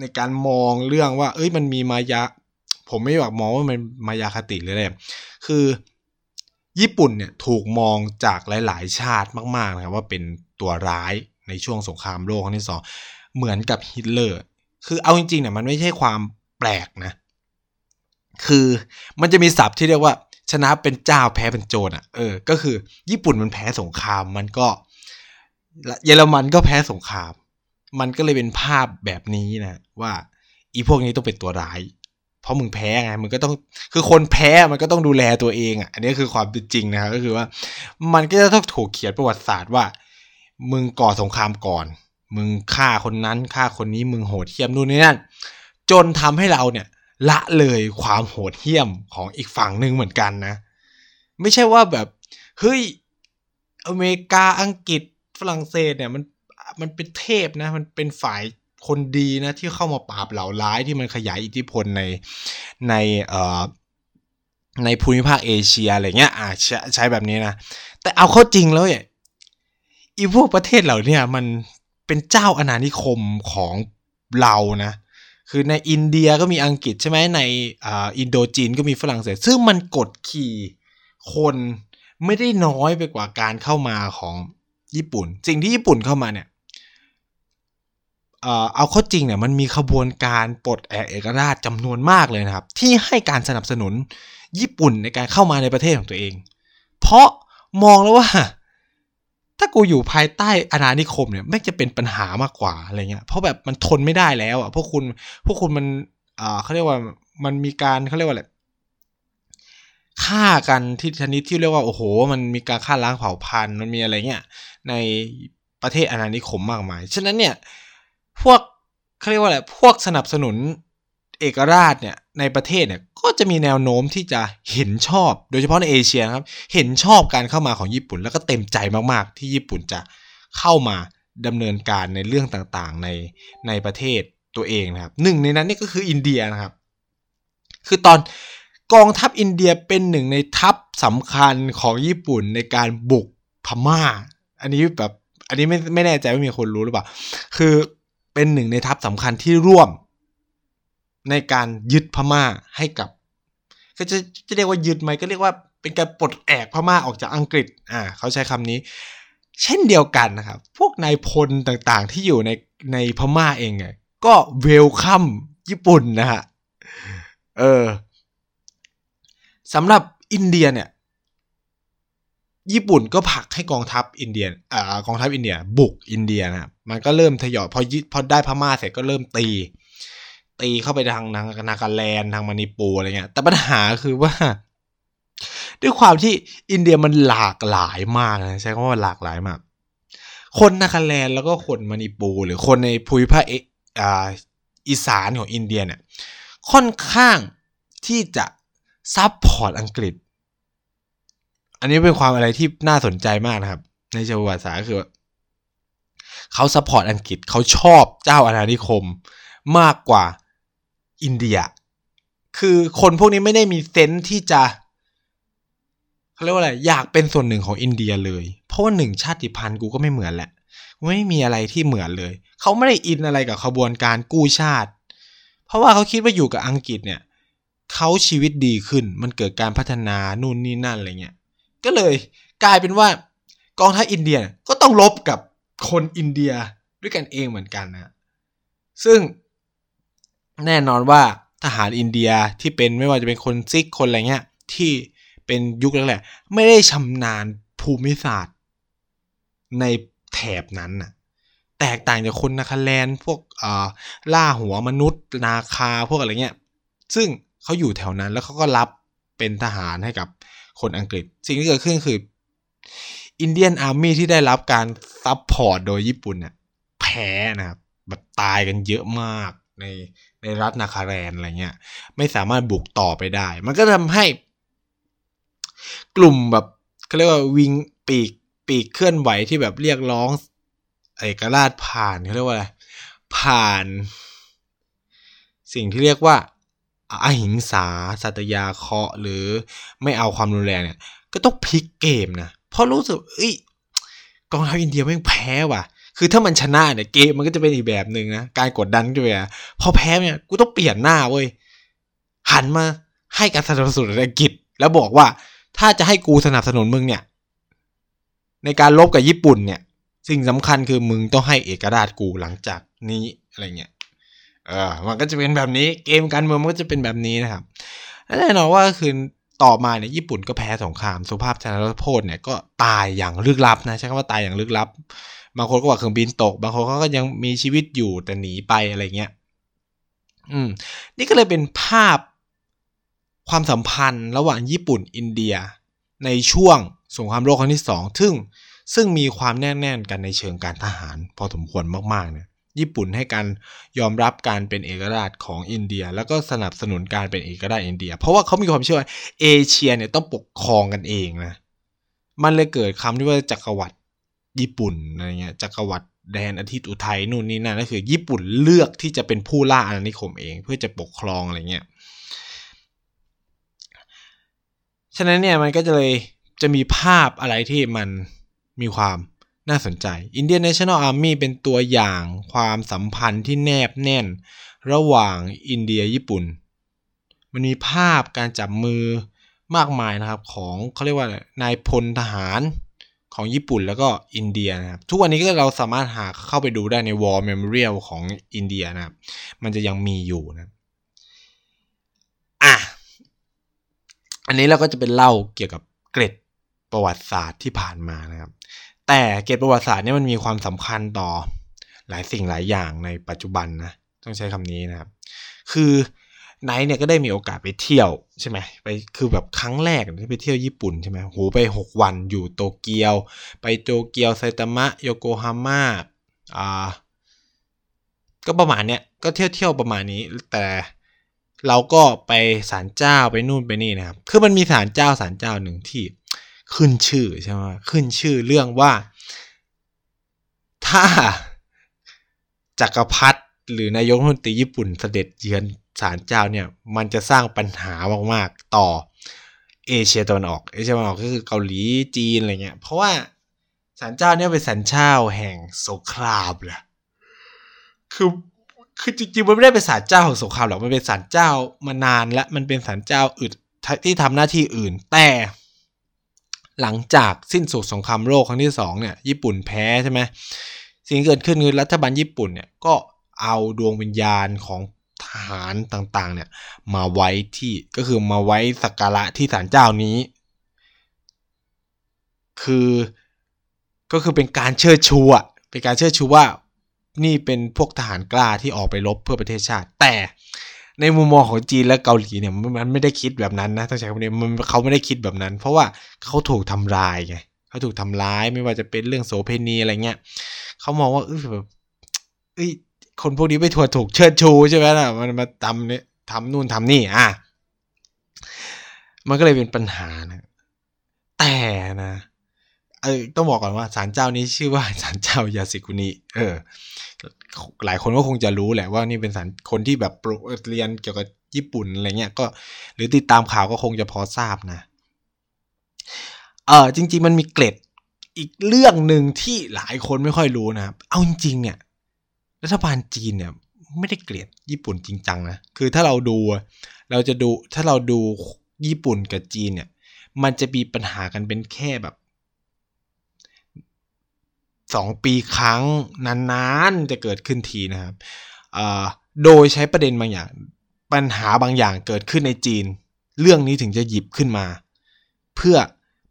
ในการมองเรื่องว่า เอ้ยมันมีมายา ผมไม่อยากมองว่ามันมายาคติเลยเลยคือ ญี่ปุ่นเนี่ยถูกมองจากหลาย ๆ ชาติมากๆนะครับว่าเป็นตัวร้ายในช่วงสงครามโลกครั้งที่สองเหมือนกับฮิตเลอร์ คือเอาจริงๆเนี่ยมันไม่ใช่ความแปลกนะ คือมันจะมีศัพท์ที่เรียกว่าชนะเป็นเจ้าแพ้เป็นโจรอะ เออ ก็คือ ญี่ปุ่นมันแพ้สงคราม มันก็ เยอรมันก็แพ้สงคราม มันก็เลยเป็นภาพแบบนี้นะว่าอีพวกนี้ต้องเป็นตัวร้าย เพราะมึงแพ้ไงมึงก็ต้องคือคนแพ้มันก็ต้องดูแลตัวเองอะ อันนี้คือความเป็นจริงนะครับก็คือว่า มันก็จะต้องถูกเขียนประวัติศาสตร์ว่า มึงก่อสงครามก่อน มึงฆ่าคนนั้นฆ่าคนนี้มึงโหดเหี้ยมนู่นนี่นั่นจนทำให้เราเนี่ย ละเลยความโหดเหี้ยมของอีกฝั่งหนึ่งเหมือนกันนะ ไม่ใช่ว่าแบบเฮ้ยอเมริกาอังกฤษฝรั่งเศสเนี่ยมัน มันเป็นเทพนะ มันเป็นฝ่ายคนดีนะที่เข้ามาปราบเหล่าร้ายที่มันขยายอิทธิพลในในเอ่อในภูมิภาคเอเชียอะไรเงี้ยอ่าใช้ใช้แบบนี้นะ แต่เอาเข้าจริงแล้วเนี่ยอีพวกประเทศเหล่านี้มันเป็นเจ้าอาณานิคมของเรานะ คือในอินเดียก็มีอังกฤษใช่ไหมในอ่าอินโดจีนก็มีฝรั่งเศส ซึ่งมันกดขี่คนไม่ได้น้อยไปกว่าการเข้ามาของญี่ปุ่น สิ่งที่ญี่ปุ่นเข้ามาเนี่ย เอาข้อจริงเนี่ยมันมีขบวนการปลดแอกเอกราชจำนวนมากเลยนะครับ ที่ให้การสนับสนุนญี่ปุ่นในการเข้ามาในประเทศของตัวเอง เพราะมองแล้วว่า ถ้ากูอยู่ภายใต้อาณานิคมเนี่ยไม่จะเป็นปัญหามากกว่าอะไรเงี้ยเพราะแบบมันทนไม่ได้แล้วอะพวกคุณพวกคุณมันอ่าเขาเรียกว่ามันมีการเขาเรียกว่าอะไรฆ่ากันที่ชนิดที่เรียกว่าโอ้โห มันมีการฆ่าล้างเผ่าพันธุ์มันมีอะไรเงี้ยในประเทศอาณานิคมมากมาย ฉะนั้นเนี่ย พวกเขาเรียกว่าอะไรพวกสนับสนุนเอกราชเนี่ยในประเทศเนี่ยก็จะมีแนวโน้มที่จะเห็นชอบ โดยเฉพาะในเอเชียครับ เห็นชอบการเข้ามาของญี่ปุ่น แล้วก็เต็มใจมากๆ ที่ญี่ปุ่นจะเข้ามาดำเนินการในเรื่องต่างๆในในประเทศตัวเองนะครับหนึ่งในนั้นนี่ก็คืออินเดียนะครับ คือตอนกองทัพอินเดียเป็นหนึ่งในทัพสำคัญของญี่ปุ่นในการบุกพม่า อันนี้แบบอันนี้ไม่ไม่แน่ใจว่ามีคนรู้หรือเปล่า คือ เป็นหนึ่งในทัพสำคัญที่ร่วม ในการยึดพม่าให้กับ ก็จะจะเรียกว่ายึดไหมก็เรียกว่าเป็นการปลดแอกพม่าออกจากอังกฤษ อ่า เขาใช้คำนี้ เช่นเดียวกันนะครับ พวกนายพลต่างๆที่อยู่ในในพม่าเองไงก็เวลคัมญี่ปุ่นนะฮะ เออสำหรับอินเดียเนี่ย ญี่ปุ่นก็ผลักให้กองทัพอินเดียอ่ากองทัพอินเดีย บุกอินเดียนะครับ มันก็เริ่มทยอยพอยึดพอได้พม่าเสร็จก็เริ่มตี ตีเข้าไปทางทางนาคาแลนทางมานิปูอะไรเงี้ย แต่ปัญหาคือว่า ด้วยความที่อินเดียมันหลากหลายมากนะใช้คำว่าหลากหลายมาก คนนาคาแลนแล้วก็คนมณีปู หรือคนในภูมิภาคอีสานของอินเดียเนี่ยค่อนข้างที่จะ support อังกฤษ อันนี้เป็นความอะไรที่น่าสนใจมากนะครับ ในเชิงประวัติศาสตร์คือ เขา support อังกฤษเขาชอบเจ้าอาณานิคมมากกว่าอินเดีย คือคนพวกนี้ไม่ได้มี sense ที่จะเขาเรียกว่าอะไรอยากเป็นส่วนหนึ่งของอินเดียเลย เพราะว่าหนึ่งชาติพันธุ์กูก็ไม่เหมือนแหละไม่มีอะไรที่เหมือนเลย เขาไม่ได้อินอะไรกับขบวนการกู้ชาติ เพราะว่าเขาคิดว่าอยู่กับอังกฤษเนี่ยเขาชีวิตดีขึ้น มันเกิดการพัฒนานู่นนี่นั่นอะไรเงี้ย ก็เลยกลายเป็นว่ากองทัพอินเดียก็ต้องลบกับ คนอินเดียด้วยกันเองเหมือนกันนะซึ่งแน่นอนว่าทหารอินเดียที่เป็นไม่ว่าจะเป็นคนซิกคนอะไรเงี้ยที่เป็นยุคแรกๆไม่ได้ชำนาญภูมิศาสตร์ ในแถบนั้นน่ะแตกต่างจากคนนาคาแลนด์พวกอ่าล่าหัวมนุษย์ นาคาพวกอะไรเงี้ยซึ่งเขาอยู่แถวนั้นแล้วเขาก็รับเป็นทหารให้กับคนอังกฤษ สิ่งที่เกิดขึ้นคือ Indian Army ที่ได้รับการ support โดยญี่ปุ่นเนี่ยแพ้นะครับแบบตายกันเยอะมากในในรัฐนาคาแลนด์อะไรเงี้ย ไม่สามารถบุกต่อไปได้ มันก็ทำให้ กลุ่มแบบเขาเรียกว่าวิงปีกปีกเคลื่อนไหวที่แบบเรียกร้องเอกราชผ่านเขาเรียกว่าอะไรผ่าน สิ่งที่เรียกว่าอาหิงสาสัตยาเคาะหรือไม่เอาความรุนแรงเนี่ย ก็ต้องพลิกเกมนะ เพราะรู้สึกเอ้ยกองทัพอินเดียไม่แพ้ว่ะ คือถ้ามันชนะเนี่ยเกมมันก็จะเป็นอีกแบบหนึ่งนะ การกดดันก็จะพอแพ้เนี่ยกูต้องเปลี่ยนหน้าเว้ย หันมาให้การสนับสนุนอังกฤษ แล้วบอกว่าถ้าจะให้กูสนับสนุนมึงเนี่ย ในการลบกับญี่ปุ่นเนี่ย สิ่งสำคัญคือมึงต้องให้เอกราชกูหลังจากนี้อะไรเงี้ย เออ มันก็จะเป็นแบบนี้ เกมการเมืองมันก็จะเป็นแบบนี้นะครับ แน่นอนว่าคือ ต่อมาเนี่ยญี่ปุ่นก็แพ้สงคราม สุภาพชนรโพธเนี่ยก็ตายอย่างลึกลับนะใช้คำว่าตายอย่างลึกลับ บางคนก็ว่าเครื่องบินตก บางคนเขาก็ยังมีชีวิตอยู่แต่หนีไปอะไรเงี้ยอืม นี่ก็เลยเป็นภาพความสัมพันธ์ระหว่างญี่ปุ่นอินเดีย ในช่วงสงครามโลกครั้งที่สองซึ่งซึ่งมีความแน่นแน่นกันในเชิงการทหารพอสมควรมากๆเนี่ย ญี่ปุ่นให้การยอมรับการเป็นเอกราชของอินเดีย แล้วก็สนับสนุนการเป็นเอกราชอินเดีย เพราะว่าเขามีความเชื่อว่าเอเชียเนี่ยต้องปกครองกันเองนะมันเลยเกิดคำที่ว่าจักรวรรดิญี่ปุ่นอะไรเงี้ยจักรวรรดิแดนอาทิตย์อุทัยนู่นนี่นั่นก็คือ ญี่ปุ่นเลือกที่จะเป็นผู้ล่าอาณานิคมเอง เพื่อจะปกครองอะไรเงี้ยฉะนั้นเนี่ยมันก็จะเลยจะมีภาพอะไรที่มันมีความ น่าสนใจ Indian National Army เป็นตัวอย่างความสัมพันธ์ที่แนบแน่น ระหว่างอินเดียญี่ปุ่น มันมีภาพการจับมือมากมายนะครับของเขาเรียกว่านายพลทหารของญี่ปุ่นแล้วก็อินเดียนะครับ ทุกวันนี้ก็เราสามารถหาเข้าไปดูได้ใน War Memorial ของอินเดียนะครับ มันจะยังมีอยู่นะอะอันนี้เราก็จะเป็นเล่าเกี่ยวกับเกร็ดประวัติศาสตร์ที่ผ่านมานะครับ แต่เกียร็ดประวัติศาสตร์เนี่ยมันมีความสำคัญต่อหลายสิ่งหลายอย่างในปัจจุบันนะต้องใช้คำนี้นะครับ คือไนท์เนี่ยก็ได้มีโอกาสไปเที่ยวใช่ไหมไปคือแบบครั้งแรกที่ไปเที่ยวญี่ปุ่นใช่ไหมโหไป 6 วันอยู่โตเกียว ไปโตเกียวไซตามะโยโกฮาม่าอ่าก็ประมาณเนี้ยก็เที่ยวเที่ยวประมาณนี้แต่เราก็ไปศาลเจ้าไปนู่นไปนี่นะครับ คือมันมีศาลเจ้าศาลเจ้าหนึ่งที่ ขึ้นชื่อใช่ไหมขึ้นชื่อเรื่องว่า ถ้าจักรพรรดิหรือนายกรัฐมนตรีญี่ปุ่นเสด็จเยือนศาลเจ้าเนี่ย มันจะสร้างปัญหามากๆต่อเอเชียตะวันออกเอเชียตะวันออกก็คือเกาหลีจีนอะไรเงี้ย เพราะว่าศาลเจ้าเนี่ยเป็นศาลเจ้าแห่งสงครามแหละคือคือจริงๆมันไม่ได้เป็นศาลเจ้าของสงครามหรอกมันเป็นศาลเจ้ามานานและมันเป็นศาลเจ้าอื่นที่ทำหน้าที่อื่น แต่ หลังจากสิ้นสุดสงครามโลกครั้งที่สองเนี่ยญี่ปุ่นแพ้ใช่ไหมสิ่งที่เกิดขึ้นคือรัฐบาลญี่ปุ่นเนี่ยก็เอาดวงวิญญาณของทหารต่างๆเนี่ยมาไว้ที่ก็คือมาไว้สักการะที่ศาลเจ้านี้ คือก็คือเป็นการเชิดชูอะเป็นการเชิดชูว่านี่เป็นพวกทหารกล้าที่ออกไปรบเพื่อประเทศชาติ แต่ ในมุมมองของจีนและเกาหลีเนี่ยมันไม่ได้คิดแบบนั้นนะต้องใช้คำนี้มันเขาไม่ได้คิดแบบนั้น เพราะว่าเขาถูกทำลายไงเขาถูกทำร้ายไม่ว่าจะเป็นเรื่องโสเพณีอะไรเงี้ยเขามองว่าเออแบบเอ้ยคนพวกนี้ไม่ถั่วถูกเชิดชูใช่ไหมล่ะมันมาทำเนี่ยทำนู่นทำนี่อะมันก็เลยเป็นปัญหานะแต่นะ เออต้องบอกก่อนว่าศาลเจ้านี้ชื่อว่าศาลเจ้ายาสิกุนิเออ หลายคนก็คงจะรู้แหละว่านี่เป็นศาลคนที่แบบเรียนเกี่ยวกับญี่ปุ่นอะไรเงี้ยก็ หรือติดตามข่าวก็คงจะพอทราบนะ เออจริง ๆ มันมีเกร็ดอีกเรื่องหนึ่งที่หลายคนไม่ค่อยรู้นะครับ เอาจริงๆเนี่ย รัฐบาลจีนเนี่ยไม่ได้เกลียดญี่ปุ่นจริงจังนะ คือถ้าเราดูเราจะดูถ้าเราดูญี่ปุ่นกับจีนเนี่ย มันจะมีปัญหากันเป็นแค่แบบ สองปีครั้งนานๆจะเกิดขึ้นทีนะครับโดยใช้ประเด็นบางอย่างปัญหาบางอย่างเกิดขึ้นในจีน เรื่องนี้ถึงจะหยิบขึ้นมา เพื่อ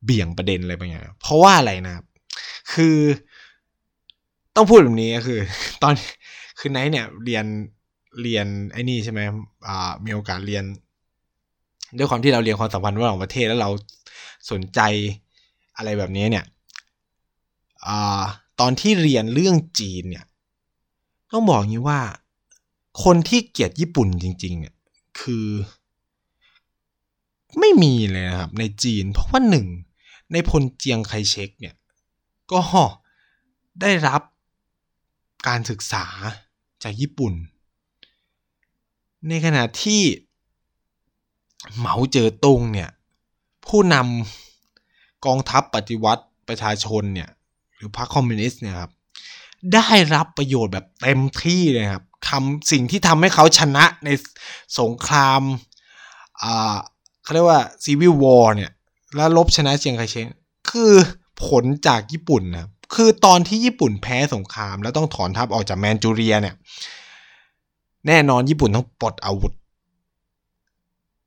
เบี่ยงประเด็นอะไรบางอย่าง เพราะว่าอะไรนะครับ คือต้องพูดแบบนี้ก็คือ ตอนคือไนท์เนี่ยเรียนเรียนไอ้นี่ใช่ไหมอ่ามีโอกาสเรียน ด้วยความที่เราเรียนความสัมพันธ์ระหว่างประเทศแล้วเราสนใจอะไรแบบนี้เนี่ยอ่า ตอนที่เรียนเรื่องจีนเนี่ยต้องบอกงี้ว่า คนที่เกลียดญี่ปุ่นจริง ๆ เนี่ย คือ ไม่มีเลยนะครับ ในจีน เพราะว่าหนึ่ง ในพลเจียงไคเชกเนี่ย ก็ได้รับการศึกษาจากญี่ปุ่น ในขณะที่เหมาเจอตงเนี่ย ผู้นำกองทัพปฏิวัติประชาชนเนี่ย หรือพรรคคอมมิวนิสต์เนี่ยครับได้รับประโยชน์แบบเต็มที่เลยครับทำสิ่งที่ทำให้เขาชนะในสงครามอ่าเขาเรียกว่า civil war เนี่ย แล้วรบชนะเจียงไคเช็คคือผลจากญี่ปุ่นนะคือตอนที่ญี่ปุ่นแพ้สงคราม แล้วต้องถอนทัพออกจากแมนจูเรียเนี่ย แน่นอนญี่ปุ่นต้องปลดอาวุธ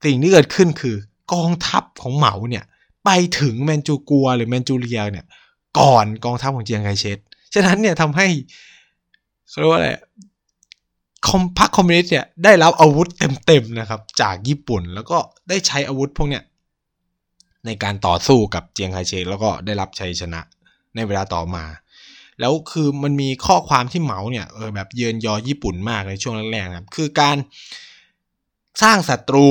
สิ่งที่เกิดขึ้นคือกองทัพของเหมาเนี่ย ไปถึงแมนจูกัวหรือแมนจูเรียเนี่ย ก่อนกองทัพของเจียงไคเชกฉะนั้นเนี่ยทำให้เขาเรียกว่าอะไรคอมพรรคคอมมิวนิสต์เนี่ยได้รับอาวุธเต็มๆนะครับ จากญี่ปุ่นแล้วก็ได้ใช้อาวุธพวกเนี้ยในการต่อสู้กับเจียงไคเชกแล้วก็ได้รับชัยชนะในเวลาต่อมา แล้วคือมันมีข้อความที่เหมาเนี่ยเออแบบเยือนยอญี่ปุ่นมากในช่วงแรกๆนะครับคือการสร้างศัตรู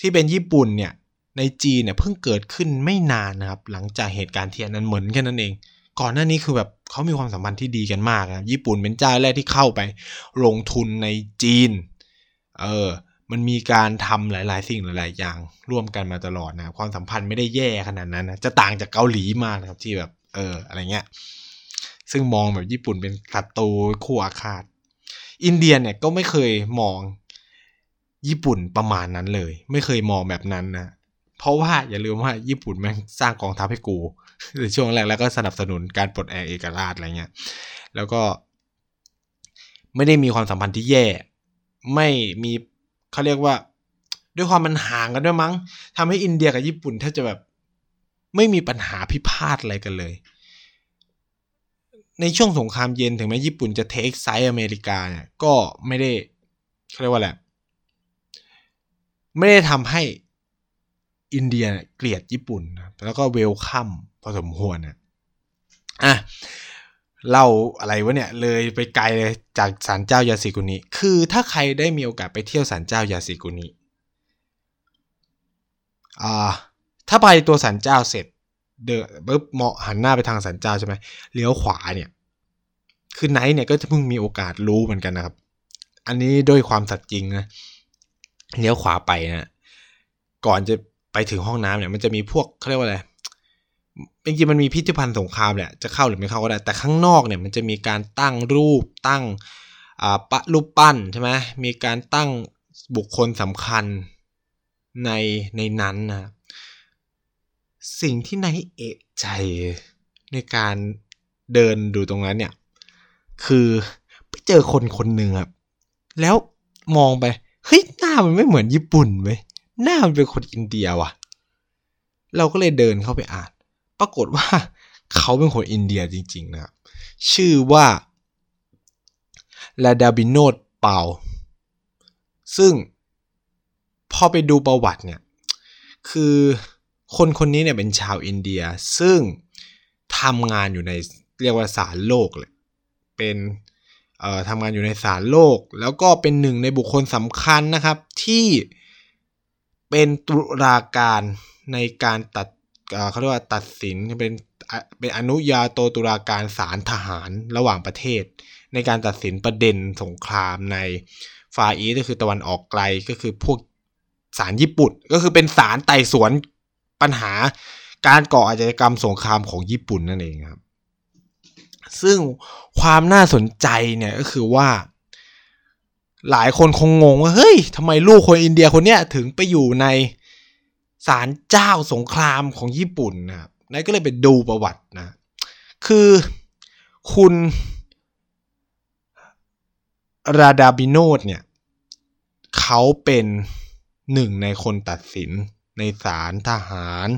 ที่เป็นญี่ปุ่นเนี่ย ในจีนเนี่ยเพิ่งเกิดขึ้นไม่นานนะครับ หลังจากเหตุการณ์เทียนนั้นเหมือนแค่นั้นเอง ก่อนหน้านี้คือแบบเขามีความสัมพันธ์ที่ดีกันมากนะญี่ปุ่นเป็นเจ้าแรกที่เข้าไปลงทุนในจีน เออ มันมีการทำหลาย ๆ สิ่งหลาย ๆ อย่างร่วมกันมาตลอดนะความสัมพันธ์ไม่ได้แย่ขนาดนั้นนะจะต่างจากเกาหลีมากนะครับที่แบบเอออะไรเงี้ยซึ่งมองแบบญี่ปุ่นเป็นศัตรูคู่อาฆาตอินเดียเนี่ยก็ไม่เคยมองญี่ปุ่นประมาณนั้นเลย ไม่เคยมองแบบนั้นนะ เพราะว่าอย่าลืมว่าญี่ปุ่นแมันสร้างกองทัพให้กูในช่วงแรกแล้วก็สนับสนุนการปลดแอกเอกราชอะไรเงี้ย แล้วก็ ไม่ได้มีความสัมพันธ์ที่แย่ ไม่มีเขาเรียกว่า ด้วยความมันห่างกันด้วยมั้งทำให้อินเดียกับญี่ปุ่นแทบจะแบบ ไม่มีปัญหาพิพาทอะไรกันเลย ในช่วงสงครามเย็นถึงแม้ญี่ปุ่นจะ take side อเมริกาเนี่ยก็ไม่ได้เขาเรียกว่าแหละไม่ได้ทำให้ อินเดียเกลียดญี่ปุ่นแล้วก็ welcome พอสมควรนะอะเล่าอะไรวะเนี่ยเลยไปไกลเลยจากศาลเจ้ายาสุกุนิคือถ้าใครได้มีโอกาสไปเที่ยวศาลเจ้ายาสุกุนิอ่าถ้าไปตัวศาลเจ้าเสร็จ เดอปุ๊บเหมาะหันหน้าไปทางศาลเจ้าใช่ไหมเลี้ยวขวาเนี่ย คือไนท์เนี่ยก็จะเพิ่งมีโอกาสรู้เหมือนกันนะครับ อันนี้ด้วยความสัตย์จริงนะเลี้ยวขวาไปนะก่อนจะ ไปถึงห้องน้ำเนี่ยมันจะมีพวกเขาเรียกว่าอะไรจริงๆมันมีพิพิธภัณฑ์สงครามแหละจะเข้าหรือไม่เข้าก็ได้แต่ข้างนอกเนี่ยมันจะมีการตั้งรูปตั้งอ่าปะรูปปั้นใช่ไหมมีการตั้งบุคคลสำคัญในในนั้นนะสิ่งที่นายเอะใจในการเดินดูตรงนั้นเนี่ย คือไปเจอคนคนหนึ่งครับ แล้วมองไป เฮ้ยหน้ามันไม่เหมือนญี่ปุ่นเว้ย หน้ามันเป็นคนอินเดียว่ะ เราก็เลยเดินเข้าไปอ่าน ปรากฏว่าเขาเป็นคนอินเดียจริง ๆ นะครับ ชื่อว่าลาดาบิโนดเปา ซึ่งพอไปดูประวัติเนี่ย คือคนคนนี้เนี่ยเป็นชาวอินเดีย ซึ่งทำงานอยู่ในเรียกว่าศาลโลกเลย เป็นทำงานอยู่ในศาลโลก แล้วก็เป็นหนึ่งในบุคคลสำคัญนะครับที่ เป็นตุลาการในการตัดเขาเรียกว่าตัดสินเป็นเป็นอนุญาโตตุลาการศาลทหารระหว่างประเทศ ในการตัดสินประเด็นสงครามในฟาอีก็คือตะวันออกไกลก็คือพวกศาลญี่ปุ่น ก็คือเป็นศาลไต่สวนปัญหาการก่ออาชญากรรมสงครามของญี่ปุ่นนั่นเองครับ ซึ่งความน่าสนใจเนี่ยก็คือว่า หลายคนคงงงว่าเฮ้ยทำไมลูกคนอินเดียคนเนี้ยถึงไปอยู่ในศาลเจ้าสงครามของญี่ปุ่นนะครับนายก็เลยไปดูประวัตินะ คือคุณราดาบิโนดเนี่ยเขาเป็นหนึ่งในคนตัดสินในศาลทหาร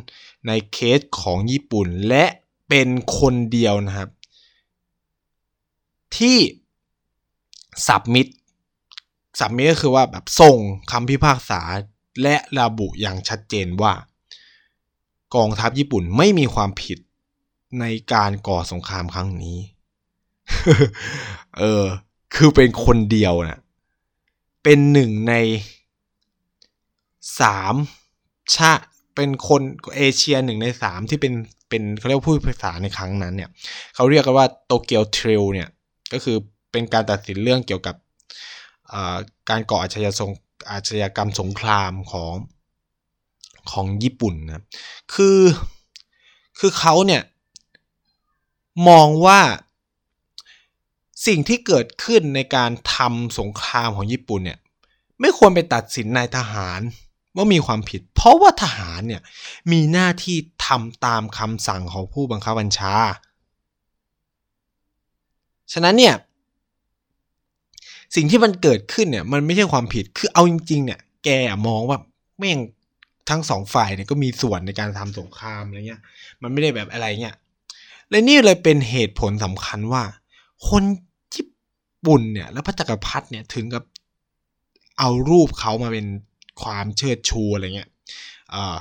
ในเคสของญี่ปุ่น และเป็นคนเดียวนะครับ ที่สับมิด สับมิก็คือว่าแบบส่งคำพิพากษาและระบุอย่างชัดเจนว่า กองทัพญี่ปุ่นไม่มีความผิดในการก่อสงครามครั้งนี้ เออ คือเป็นคนเดียวนะเป็นหนึ่งในสามชาเป็นคนเอเชียหนึ่งในสามที่เป็นเป็นเขาเรียกผู้พิพากษาในครั้งนั้นเนี่ยเขาเรียกกันว่าโตเกียวทริลเนี่ย ก็คือเป็นการตัดสินเรื่องเกี่ยวกับ การก่ออาชญาอาชญากรรมสงครามของของญี่ปุ่นนะคือคือเขาเนี่ยมองว่าสิ่งที่เกิดขึ้นในการทำสงครามของญี่ปุ่นเนี่ยไม่ควรไปตัดสินนายทหารว่ามีความผิด เพราะว่าทหารเนี่ยมีหน้าที่ทำตามคำสั่งของผู้บังคับบัญชา ฉะนั้นเนี่ย สิ่งที่มันเกิดขึ้นเนี่ย มันไม่ใช่ความผิดคือเอาจริง ๆ เนี่ย แกมองว่าแม่งทั้งสองฝ่ายเนี่ยก็มีส่วนในการทำสงครามอะไรเงี้ย มันไม่ได้แบบอะไรเงี้ยและนี่เลยเป็นเหตุผลสำคัญว่า คนญี่ปุ่นเนี่ย แล้วพระจักรพรรดิเนี่ยถึงกับเอารูปเขามาเป็นความเชิดชูอะไรเงี้ยอ่า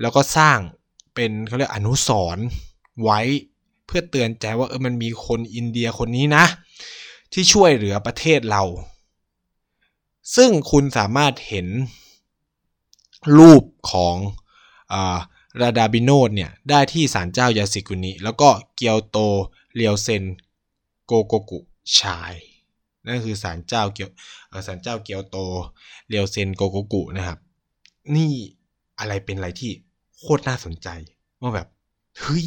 แล้วก็สร้างเป็นเขาเรียกอนุสรไว้เพื่อเตือนใจว่าเออมันมีคนอินเดียคนนี้นะ ที่ช่วยเหลือประเทศเรา ซึ่งคุณสามารถเห็นรูปของอราดาบิโนดเนี่ย ได้ที่ศาลเจ้ายาสิกุนิแล้วก็เกียวโตเรียวเซนโกโกกุชายนั่นคือศาลเจ้าเกียวศาลเจ้าเกียวโตเรียวเซนโกโกกุนะครับ นี่อะไรเป็นอะไรที่โคตรน่าสนใจว่าแบบเฮ้ย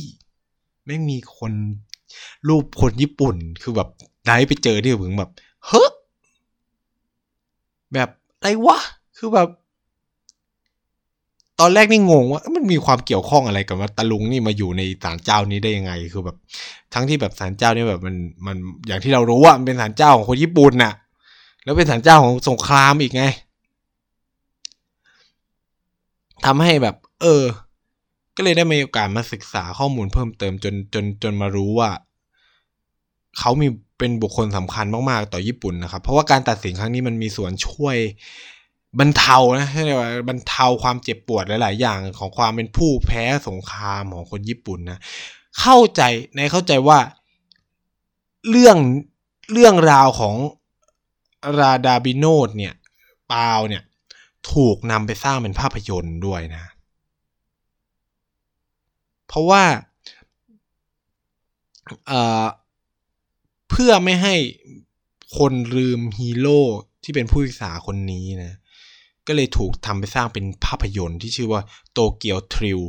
ไม่มีคนรูปคนญี่ปุ่นคือแบบ ได้ไปเจอที่ถึงแบบ เฮ้แบบอะไรวะ คือแบบ ตอนแรกนี่งงว่า มันมีความเกี่ยวข้องอะไรกับว่าตะลุงนี่มาอยู่ในศาลเจ้านี้ได้ยังไง คือแบบ ทั้งที่แบบศาลเจ้านี่แบบมันมันอย่างที่เรารู้ว่ามันเป็นศาลเจ้าของคนญี่ปุ่นน่ะ แล้วเป็นศาลเจ้าของสงครามอีกไงทำให้แบบ เออ ก็เลยได้มีโอกาสมาศึกษาข้อมูลเพิ่มเติมจนจนจนมารู้ว่าเขามี เป็นบุคคลสำคัญมากๆ ต่อญี่ปุ่นนะครับ เพราะว่าการตัดสินครั้งนี้มันมีส่วนช่วยบรรเทานะเรียกว่าบรรเทาความเจ็บปวดหลาย ๆ อย่างของความเป็นผู้แพ้สงครามของคนญี่ปุ่นนะเข้าใจในเข้าใจว่าเรื่องเรื่องราวของราดาบิโนดเนี่ยปาลเนี่ยถูกนำไปสร้างเป็นภาพยนตร์ด้วยนะ เพราะว่า เพื่อไม่ให้คนลืมฮีโร่ที่เป็นผู้พิพากษาคนนี้นะ ก็เลยถูกทำไปสร้างเป็นภาพยนตร์ที่ชื่อว่า Tokyo Trial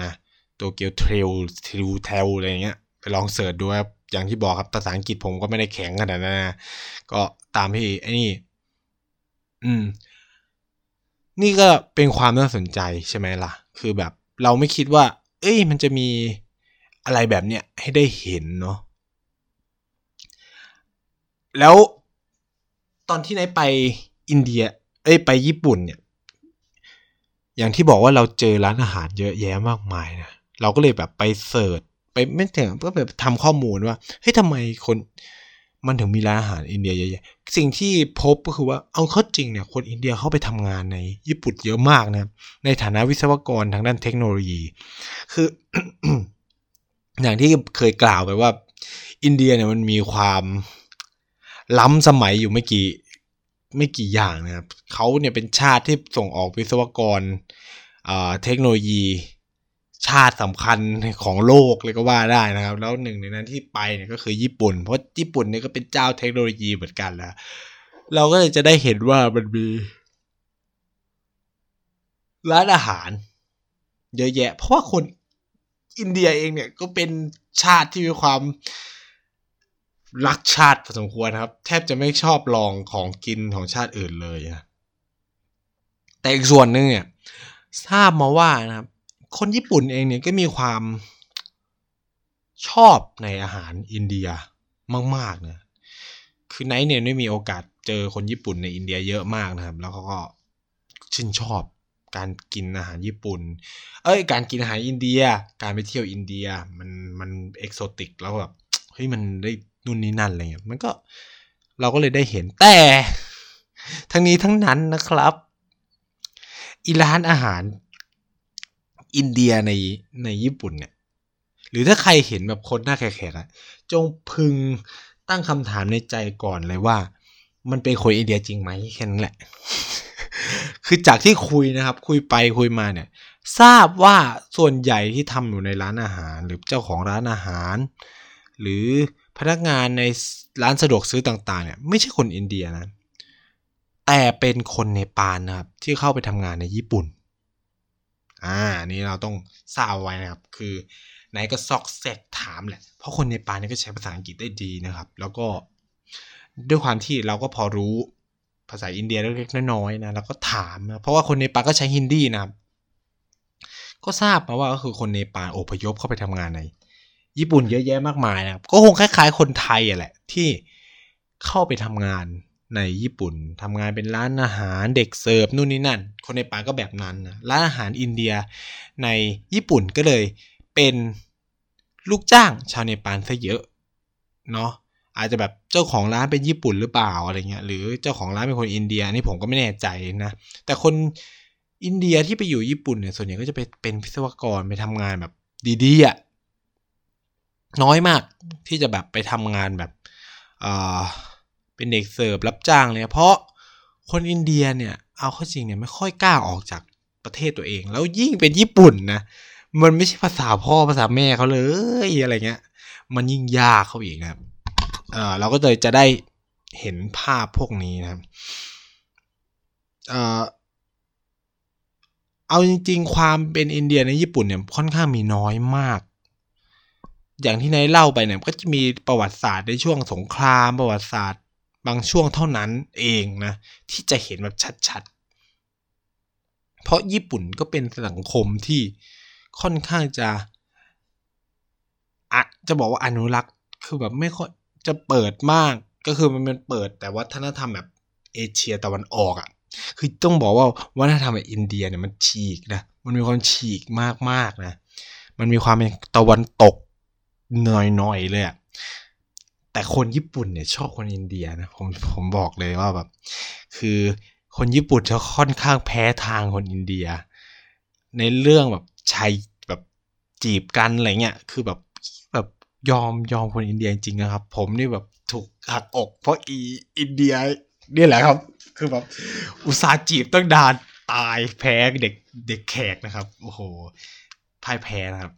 นะTokyo Trial Trial Trial อะไรเงี้ยไปลอง search ดูครับอย่างที่บอกครับภาษาอังกฤษผมก็ไม่ได้แข็งขนาดนั้นนะก็ตามที่ไอ้นี่อืม นี่ก็เป็นความน่าสนใจใช่ไหมล่ะ คือแบบเราไม่คิดว่า เอ้ยมันจะมีอะไรแบบเนี้ยให้ได้เห็นเนาะ แล้วตอนที่นายไปอินเดีย เอ้ยไปญี่ปุ่นเนี่ย อย่างที่บอกว่าเราเจอร้านอาหารเยอะแยะมากมายนะเราก็เลยแบบไป search ไปไม่ถึงก็แบบทำข้อมูลว่าเฮ้ยทำไมคนมันถึงมีร้านอาหารอินเดียเยอะๆสิ่งที่พบก็คือว่าเอาเข้าจริงเนี่ยคนอินเดียเข้าไปทำงานในญี่ปุ่นเยอะมากนะ ในฐานะวิศวกรทางด้านเทคโนโลยี คือ อย่างที่เคยกล่าวไปว่า อินเดียเนี่ยมันมีความ ล้ำสมัยอยู่ไม่กี่ไม่กี่อย่างนะครับเขาเนี่ยเป็นชาติที่ส่งออกวิศวกรเทคโนโลยี ชาติสำคัญของโลกเลยก็ว่าได้นะครับ แล้วหนึ่งในนั้นที่ไปเนี่ยก็คือญี่ปุ่น เพราะญี่ปุ่นเนี่ยก็เป็นเจ้าเทคโนโลยีเหมือนกันแล้ว เราก็เลยจะได้เห็นว่ามันมีร้านอาหาร เยอะแยะ เพราะว่าคนอินเดียเองเนี่ยก็เป็นชาติที่มีความ รักชาติพอสมควรครับ แทบจะไม่ชอบลองของกินของชาติอื่นเลยนะแต่อีกส่วนหนึ่งเนี่ยทราบมาว่านะครับ คนญี่ปุ่นเองเนี่ยก็มีความชอบในอาหารอินเดียมากๆนะคือไนท์เนี่ยไม่มีโอกาสเจอคนญี่ปุ่นในอินเดียเยอะมากนะครับ แล้วเขาก็ชื่นชอบการกินอาหารญี่ปุ่น เอ้ย การกินอาหารอินเดีย การไปเที่ยวอินเดีย มันมันเอกโซติกแล้วแบบเฮ้ยมันได้ นู่นนี่นั่นอะไรเงี้ยมันก็เราก็เลยได้เห็นแต่ ทั้งนี้ทั้งนั้นนะครับอีร้านอาหารอินเดียในในญี่ปุ่นเนี่ย หรือถ้าใครเห็นแบบคนหน้าแขกๆอะจงพึงตั้งคำถามในใจก่อนเลยว่า มันเป็นคนอินเดียจริงไหมแค่นั้นแหละ คือจากที่คุยนะครับ คุยไปคุยมาเนี่ย ทราบว่าส่วนใหญ่ที่ทำอยู่ในร้านอาหาร หรือเจ้าของร้านอาหาร หรือ พนักงานในร้านสะดวกซื้อต่าง ๆ เนี่ยไม่ใช่คนอินเดียนะ แต่เป็นคนเนปาลนะครับ ที่เข้าไปทำงานในญี่ปุ่น อ่า นี่เราต้องทราบไว้นะครับ คือไหนก็ซอกแซกถามแหละ เพราะคนเนปาลนี่ก็ใช้ภาษาอังกฤษได้ดีนะครับ แล้วก็ด้วยความที่เราก็พอรู้ภาษาอินเดียเล็กๆน้อยๆนะเราก็ถามนะเพราะว่าคนเนปาลก็ใช้ฮินดีนะครับ ก็ทราบมาว่าก็คือคนเนปาลอพยพเข้าไปทำงานใน ญี่ปุ่นเยอะแยะมากมายนะครับ ก็คงคล้ายๆ คนไทยอะแหละ ที่เข้าไปทำงานในญี่ปุ่นทำงานเป็นร้านอาหารเด็กเสิร์ฟนู่นนี่นั่น คนในป่าก็แบบนั้นนะร้านอาหารอินเดียในญี่ปุ่นก็เลยเป็นลูกจ้างชาวเนปาลซะเยอะเนาะอาจจะแบบเจ้าของร้านเป็นญี่ปุ่นหรือเปล่าอะไรเงี้ยหรือเจ้าของร้านเป็นคนอินเดียนี่ผมก็ไม่แน่ใจนะแต่คนอินเดียที่ไปอยู่ญี่ปุ่นเนี่ยส่วนใหญ่ก็จะไปเป็นวิศวกรไปทำงานแบบดีๆอะ น้อยมากที่จะแบบไปทำงานแบบเเป็นเด็กเสิร์ฟรับจ้างเลยเพราะคนอินเดียเนี่ยเอาเข้าจริงเนี่ยไม่ค่อยกล้าออกจากประเทศตัวเอง แล้วยิ่งเป็นญี่ปุ่นนะมันไม่ใช่ภาษาพ่อภาษาแม่เขาเลยอะไรเงี้ย มันยิ่งยากเขาอีกนะครับเออเราก็เลยจะได้เห็นภาพพวกนี้นะครับเออเอาจริง ๆ ความเป็นอินเดียในญี่ปุ่นเนี่ยค่อนข้างมีน้อยมาก อย่างที่นายเล่าไปเนี่ยก็จะมีประวัติศาสตร์ในช่วงสงคราม ประวัติศาสตร์ บางช่วงเท่านั้นเองนะที่จะเห็นแบบชัดๆ เพราะญี่ปุ่นก็เป็นสังคมที่ค่อนข้างจะอะจะบอกว่าอนุรักษ์คือแบบไม่ค่อยจะเปิดมากก็คือมันเป็นเปิดแต่วัฒนธรรมแบบเอเชียตะวันออกอะ่ะคือต้องบอกว่าวัฒนธรรมอินเดียเนี่ยมันฉีกนะมันมีความฉีกมากๆนะมันมีความเป็นตะวันตก หน่อยๆเลยอะแต่คนญี่ปุ่นเนี่ยชอบคนอินเดียนะผมผมบอกเลยว่าแบบ คือคนญี่ปุ่นจะค่อนข้างแพ้ทางคนอินเดีย ในเรื่องแบบชายแบบจีบกันอะไรเงี้ยคือแบบแบบยอมยอมคนอินเดียจริงๆนะครับ ผมนี่แบบถูกหักอกเพราะอีอินเดียนี่แหละครับ คือแบบอุตสาห์จีบตั้งดานตายแพ้เด็กเด็กแขกนะครับ โอ้โหพ่ายแพ้นะครับ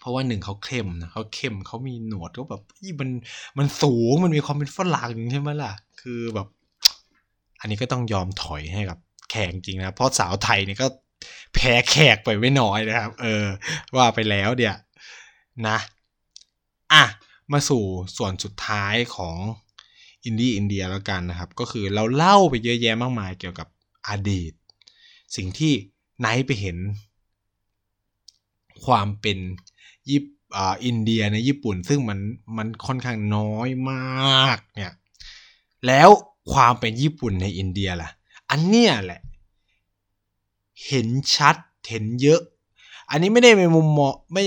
เพราะว่าหนึ่งเขาเข้มนะเขาเข้มเขามีหนวดเขาแบบมันมันสูงมันมีความเป็นฝรั่งใช่ไหมล่ะ คือแบบ อันนี้ก็ต้องยอมถอยให้กับ แขกจริงนะเพราะสาวไทยเนี่ยก็แพ้แขกไปไม่น้อยนะครับ เออ ว่าไปแล้วเดี๋ยนะ อะ มาสู่ส่วนสุดท้ายของอินดี้อินเดียแล้วกันนะครับ ก็คือเราเล่าไปเยอะแยะมากมายเกี่ยวกับอดีต สิ่งที่ไนท์ไปเห็น ความเป็น ญี่อ่าอินเดียในญี่ปุ่น ซึ่งมันมันค่อนข้างน้อยมากเนี่ยแล้วความเป็นญี่ปุ่นในอินเดียล่ะ อันเนี้ยแหละ เห็นชัดเห็นเยอะ อันนี้ไม่ได้ในมุมมองไม่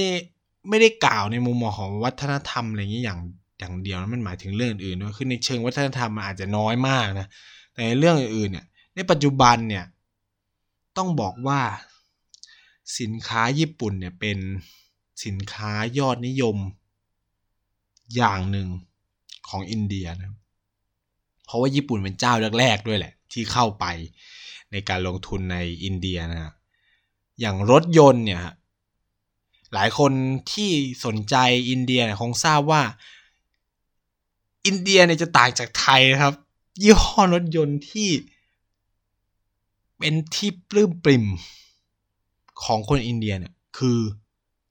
ไม่ได้กล่าวในมุมมองของวัฒนธรรมอะไรอย่างนี้อย่างอย่างเดียวนะมันหมายถึงเรื่องอื่นด้วยคือในเชิงวัฒนธรรมมันอาจจะน้อยมากนะแต่ในเรื่องอื่นเนี่ย ในปัจจุบันเนี่ย ต้องบอกว่าสินค้าญี่ปุ่นเนี่ยเป็น สินค้ายอดนิยม อย่างหนึ่งของอินเดียนะ เพราะว่าญี่ปุ่นเป็นเจ้าแรกๆด้วยแหละ ที่เข้าไปในการลงทุนในอินเดียนะ อย่างรถยนต์เนี่ย หลายคนที่สนใจอินเดียคงทราบว่า อินเดียเนี่ยจะต่างจากไทยนะครับ ยี่ห้อรถยนต์ที่เป็นที่ปลื้มปริ่มของคนอินเดียเนี่ยคือ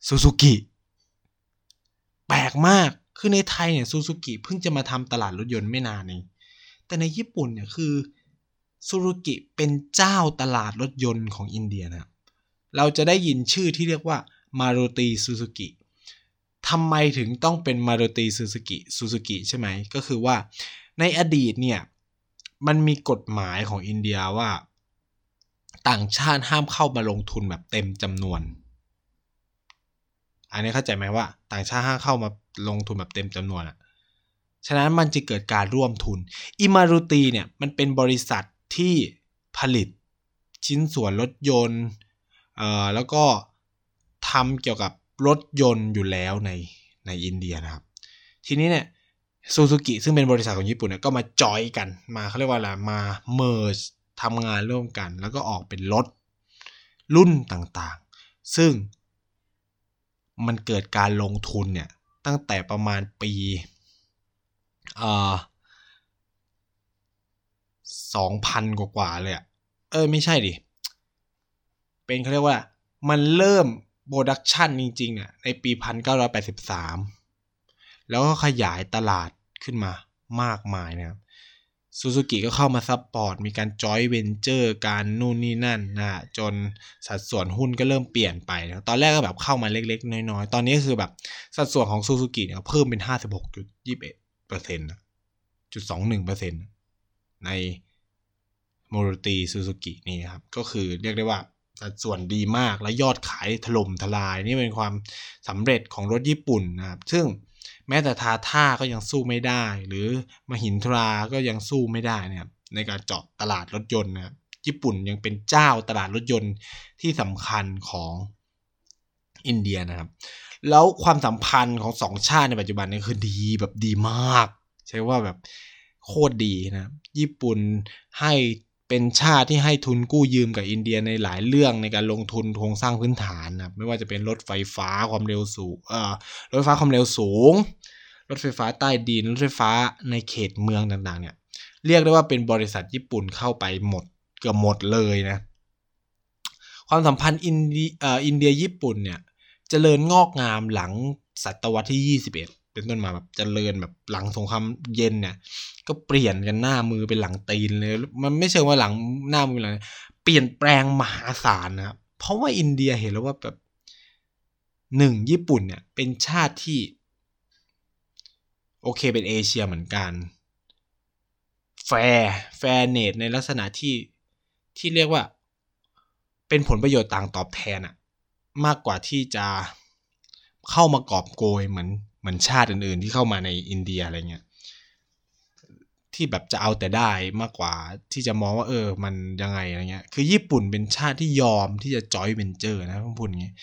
ซูซูกิแปลกมากคือในไทยเนี่ยซูซูกิเพิ่งจะมาทำตลาดรถยนต์ไม่นานเองแต่ในญี่ปุ่นเนี่ยคือซูซูกิเป็นเจ้าตลาดรถยนต์ของอินเดียนะเราจะได้ยินชื่อที่เรียกว่ามารุติซูซูกิทำไมถึงต้องเป็นมารุติซูซูกิซูซูกิใช่ไหมก็คือว่าในอดีตเนี่ยมันมีกฎหมายของอินเดียว่า ต่างชาติห้ามเข้ามาลงทุนแบบเต็มจำนวน อันนี้เข้าใจไหมว่า ต่างชาติห้ามเข้ามาลงทุนแบบเต็มจำนวนอะฉะนั้นมันจะเกิดการร่วมทุนอิมารุตีเนี่ยมันเป็นบริษัทที่ผลิตชิ้นส่วนรถยนต์เอ่อแล้วก็ทำเกี่ยวกับรถยนต์อยู่แล้วในในอินเดียนะครับ ทีนี้เนี่ยซูซูกิซึ่งเป็นบริษัทของญี่ปุ่นเนี่ยก็มาจอยกันมาเขาเรียกว่าอะไรมาเมิร์จทำงานร่วมกัน แล้วก็ออกเป็นรถรุ่นต่างๆ ซึ่ง มันเกิดการลงทุนเนี่ยตั้งแต่ประมาณปีอ่าสองพันกว่าเลยอะเออไม่ใช่ดิ เป็นเขาเรียกว่า มันเริ่ม production จริงๆเนี่ยในปีพันเก้าร้อยแปดสิบสามแล้วก็ขยายตลาดขึ้นมามากมายนะครับ ซูซูกิก็เข้ามา support มีการจอยเวนเจอร์การนู่นนี่นั่นนะจนสัดส่วนหุ้นก็เริ่มเปลี่ยนไปนะตอนแรกก็แบบเข้ามาเล็กๆ น้อยๆ ตอนนี้คือแบบสัดส่วนของซูซูกิเนี่ยเพิ่มเป็นห้าสิบหกจุดยี่สิบเอ็ดเปอร์เซ็นต์จุดสองหนึ่งเปอร์เซ็นต์ในมารูติซูซูกินี่ครับ ก็คือเรียกได้ว่าสัดส่วนดีมากและยอดขายถล่มทลาย นี่เป็นความสำเร็จของรถญี่ปุ่นนะครับ ซึ่ง แม้แต่ทาทาก็ยังสู้ไม่ได้ หรือมหินทราก็ยังสู้ไม่ได้นะครับในการเจาะตลาดรถยนต์นะครับญี่ปุ่นยังเป็นเจ้าตลาดรถยนต์ที่สำคัญของอินเดียนะครับ แล้วความสัมพันธ์ของสองชาติในปัจจุบันนี้คือดีแบบดีมาก ใช่ว่าแบบโคตรดีนะ ญี่ปุ่นให้ เป็นชาติที่ให้ทุนกู้ยืมกับอินเดียในหลายเรื่องในการลงทุนโครงสร้างพื้นฐานนะไม่ว่าจะเป็นรถไฟฟ้าความเร็วสูงเอ่อรถไฟฟ้าความเร็วสูง รถไฟฟ้าใต้ดินรถไฟฟ้าในเขตเมืองต่างๆ เนี่ย เรียกได้ว่าเป็นบริษัทญี่ปุ่นเข้าไปหมดเกือบหมดเลยนะความสัมพันธ์อินเดียอินเดียญี่ปุ่นเนี่ยเจริญงอกงามหลังศตวรรษที่ 21 เป็นต้นมาแบบเจริญแบบหลังสงครามเย็นเนี่ย ก็เปลี่ยนกันหน้ามือเป็นหลังตีนเลย มันไม่เชิงว่าหลังหน้ามืออะไรเปลี่ยนแปลงมหาศาลนะครับเพราะว่าอินเดียเห็นแล้วว่าแบบหนึ่งญี่ปุ่นเนี่ย เป็นชาติที่ โอเคเป็นเอเชียเหมือนกัน แฟร์fairness ในลักษณะที่ที่เรียกว่า เป็นผลประโยชน์ต่างตอบแทนอะมากกว่าที่จะเข้ามากอบโกยเหมือน เหมือนชาติอื่นๆ ที่เข้ามาในอินเดียอะไรเงี้ยที่แบบจะเอาแต่ได้มากกว่าที่จะมองว่าเออมันยังไงอะไรเงี้ย คือญี่ปุ่นเป็นชาติที่ยอมที่จะจอยเวนเจอร์นะพูดอย่างเงี้ย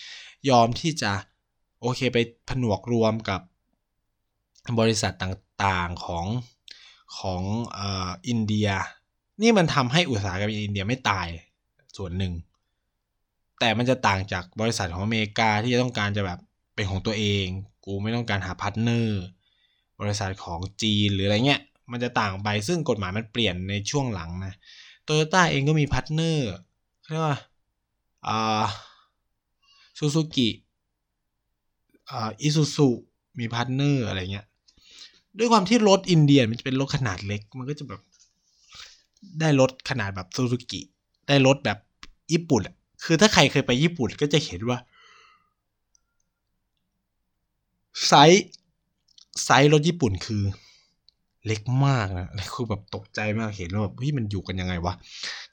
ยอมที่จะโอเคไปผนวกรวมกับบริษัทต่างๆของของออินเดีย นี่มันทำให้อุตสาหกรรมอินเดียไม่ตายส่วนหนึ่ง แต่มันจะต่างจากบริษัทของอเมริกาที่จะต้องการจะแบบเป็นของตัวเอง กูไม่ต้องการหา partner บริษัทของจีนหรืออะไรเงี้ย มันจะต่างไปซึ่งกฎหมายมันเปลี่ยนในช่วงหลังนะโตโยต้าเองก็มี partner เรียกว่าอ่าซูซูกิอ่าอิซูซุมี partner อะไรเงี้ยด้วยความที่รถอินเดียมันจะเป็นรถขนาดเล็ก มันก็จะแบบ ได้รถขนาดแบบซูซูกิได้รถแบบญี่ปุ่นคือถ้าใครเคยไปญี่ปุ่นก็จะเห็นว่า size size รถญี่ปุ่นคือ เล็กมากนะคือแบบตกใจมากเห็นแล้วแบบเฮ้ยมันอยู่กันยังไงวะ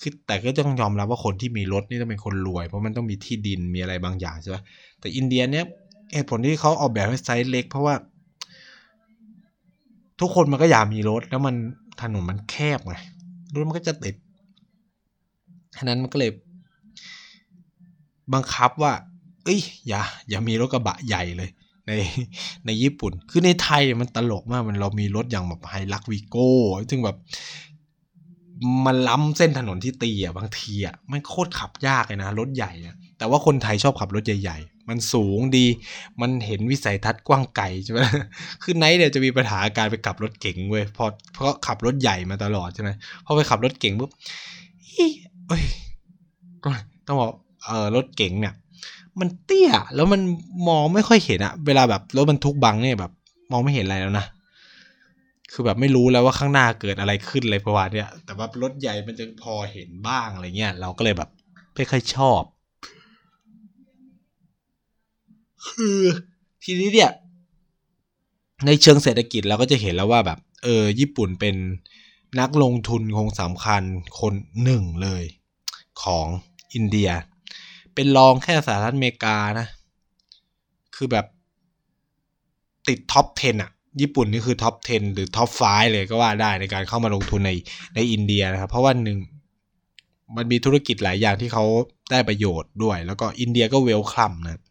คือแต่ก็ต้องยอมรับว่าคนที่มีรถนี่ต้องเป็นคนรวย เพราะมันต้องมีที่ดินมีอะไรบางอย่างใช่ไหมแต่อินเดียเนี้ยเหตุผลที่เขาออกแบบให้ไซส์เล็ก เพราะว่า ทุกคนมันก็อยากมีรถ แล้วมันถนนมันแคบไงรถมันก็จะติดฉะนั้นมันก็เลยบังคับว่าเเอ้ย อย่า อย่ามีรถกระบะใหญ่เลย ในในญี่ปุ่น คือในไทยมันตลกมากมันเรามีรถอย่างแบบไฮลักวีโก้ซึ่งแบบ มันล้ำเส้นถนนที่ตีอะบางทีอะมันโคตรขับยากเลยนะรถใหญ่อะแต่ว่าคนไทยชอบขับรถใหญ่ ๆ มันสูงดี มันเห็นวิสัยทัศน์กว้างไกลใช่ไหมคือไนท์เนี่ยจะมีปัญหาการไปขับรถเก๋งเว้ยพอเพราะขับรถใหญ่มาตลอดใช่ไหมพอไปขับรถเก๋งปุ๊บเอ้ยต้องบอกเออรถเก๋งเนี่ย มันเตี้ยแล้วมันมองไม่ค่อยเห็นอะเวลาแบบรถบรรทุกบังเนี่ยแบบ มองไม่เห็นอะไรแล้วนะคือแบบไม่รู้แล้วว่าข้างหน้าเกิดอะไรขึ้นเลยประวัติเนี่ยแต่ว่ารถใหญ่มันจะพอเห็นบ้างอะไรเงี้ยเราก็เลยแบบไม่ค่อยชอบ คือทีนี้เนี่ย ในเชิงเศรษฐกิจเราก็จะเห็นแล้วว่าแบบ เออ ญี่ปุ่นเป็นนักลงทุนคงสำคัญคนหนึ่งเลย ของอินเดีย เป็นรองแค่สหรัฐอเมริกานะ คือแบบติด top 10อะญี่ปุ่นนี่คือ top 10 หรือ top 5 เลยก็ว่าได้ในการเข้ามาลงทุนในในอินเดียนะครับ เพราะว่าหนึ่งมันมีธุรกิจหลายอย่างที่เขาได้ประโยชน์ด้วย แล้วก็อินเดียก็ welcome นะ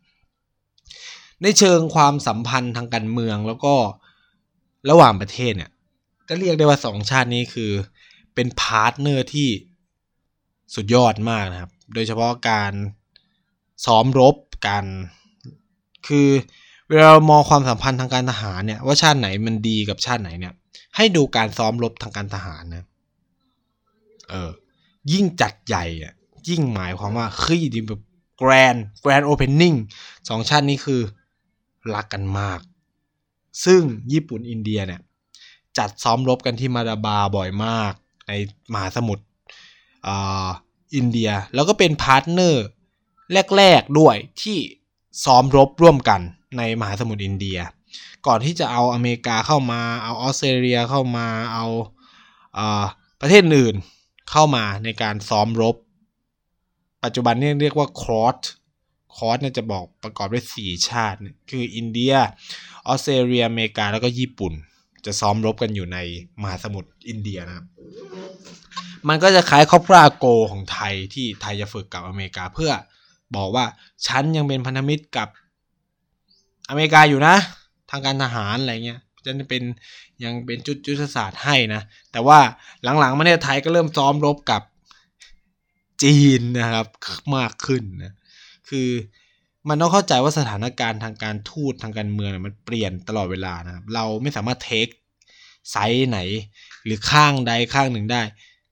ในเชิงความสัมพันธ์ทางการเมืองแล้วก็ระหว่างประเทศเนี่ย ก็เรียกได้ว่าสองชาตินี้คือเป็น partner ที่สุดยอดมากนะครับ โดยเฉพาะการ ซ้อมรบการคือเวลามองความสัมพันธ์ทางการทหารเนี่ยว่าชาติไหนมันดีกับชาติไหนเนี่ย ให้ดูการซ้อมรบทางการทหารนะเออ ยิ่งจัดใหญ่อะยิ่งหมายความว่าคือดีแบบ grand grand opening สองชาตินี้คือรักกันมาก ซึ่งญี่ปุ่นอินเดียเนี่ย จัดซ้อมรบกันที่มาลาบาร์บ่อยมาก ในมหาสมุทรอินเดีย แล้วก็เป็น partner แรก ๆด้วยที่ซ้อมรบร่วมกันในมหาสมุทรอินเดีย ก่อนที่จะเอาอเมริกาเข้ามาเอาออสเตรเลียเข้ามาเอาประเทศอื่นเข้ามาในการซ้อมรบ ปัจจุบันนี่เรียกว่าคอร์สคอร์สเนี่ยจะบอกประกอบด้วย 4 ชาติ คืออินเดีย ออสเตรเลีย อเมริกา แล้วก็ญี่ปุ่น จะซ้อมรบกันอยู่ในมหาสมุทรอินเดียนะครับ มันก็จะคล้ายคอปราโกของไทยที่ไทยจะฝึกกับอเมริกาเพื่อ บอกว่าฉันยังเป็นพันธมิตรกับอเมริกาอยู่นะ ทางการทหารอะไรเงี้ยจะเป็นยังเป็นจุดยุทธศาสตร์ให้นะ แต่ว่าหลังๆมาเนี่ยไทยก็เริ่มซ้อมรบกับจีนนะครับมากขึ้นนะคือมันต้องเข้าใจว่าสถานการณ์ทางการทูตทางการเมืองมันเปลี่ยนตลอดเวลานะครับ เราไม่สามารถเทคside ไหน หรือข้างใดข้างหนึ่งได้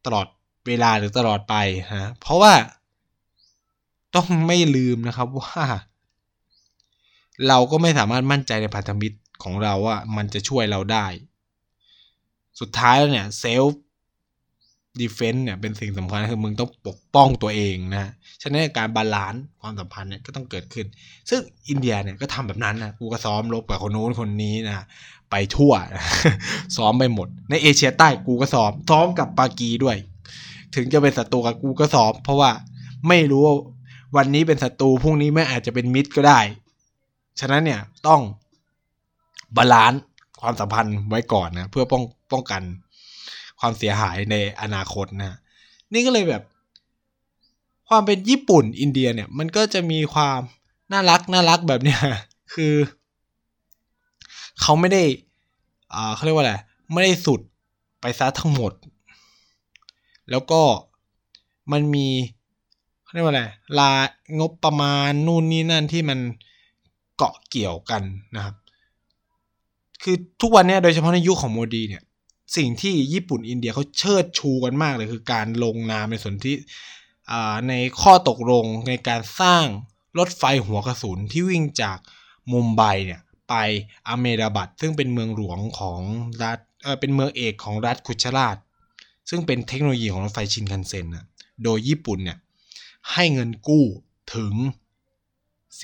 ตลอดเวลาหรือตลอดไปฮะเพราะว่า ต้องไม่ลืมนะครับว่า เราก็ไม่สามารถมั่นใจในพันธมิตรของเราว่ามันจะช่วยเราได้ สุดท้ายแล้วเนี่ย self-defense เนี่ยเป็นสิ่งสำคัญคือมึงต้องปกป้องตัวเองนะฉะนั้นการ balance ความสัมพันธ์เนี่ยก็ต้องเกิดขึ้น ซึ่งอินเดียเนี่ยก็ทำแบบนั้นนะกูก็ซ้อมรบกับคนโน้นคนนี้นะไปทั่ว ซ้อมไปหมด ในเอเชียใต้กูก็ซ้อมซ้อมกับปากีด้วย ถึงจะเป็นศัตรูกับกูก็ซ้อม เพราะว่าไม่รู้ วันนี้เป็นศัตรูพรุ่งนี้ไม่อาจจะเป็นมิตรก็ได้ ฉะนั้นเนี่ยต้อง balance ความสัมพันธ์ไว้ก่อนนะเพื่อป้องป้องกันความเสียหายในอนาคตนะนี่ก็เลยแบบ ความเป็นญี่ปุ่นอินเดียเนี่ย มันก็จะมีความน่ารักน่ารักแบบเนี้ยคือเขาไม่ได้อ่าเขาเรียกว่าอะไรไม่ได้สุดไปซะทั้งหมด แล้วก็มันมี เรียกว่าอะไรลางบประมาณนู่นนี่นั่นที่มันเกาะเกี่ยวกันนะครับ คือทุกวันนี้โดยเฉพาะในยุคของโมดีเนี่ย สิ่งที่ญี่ปุ่นอินเดียเขาเชิดชูกันมากเลยคือการลงนามในส่วนที่ในข้อตกลงในการสร้างรถไฟหัวกระสุนที่วิ่งจากมุมไบเนี่ยไปอเมราบัตซึ่งเป็นเมืองหลวงของรัฐเออเป็นเมืองเอกของรัฐคุชราช ซึ่งเป็นเทคโนโลยีของรถไฟชินคันเซ็นนะโดยญี่ปุ่นเนี่ย ให้เงินกู้ถึง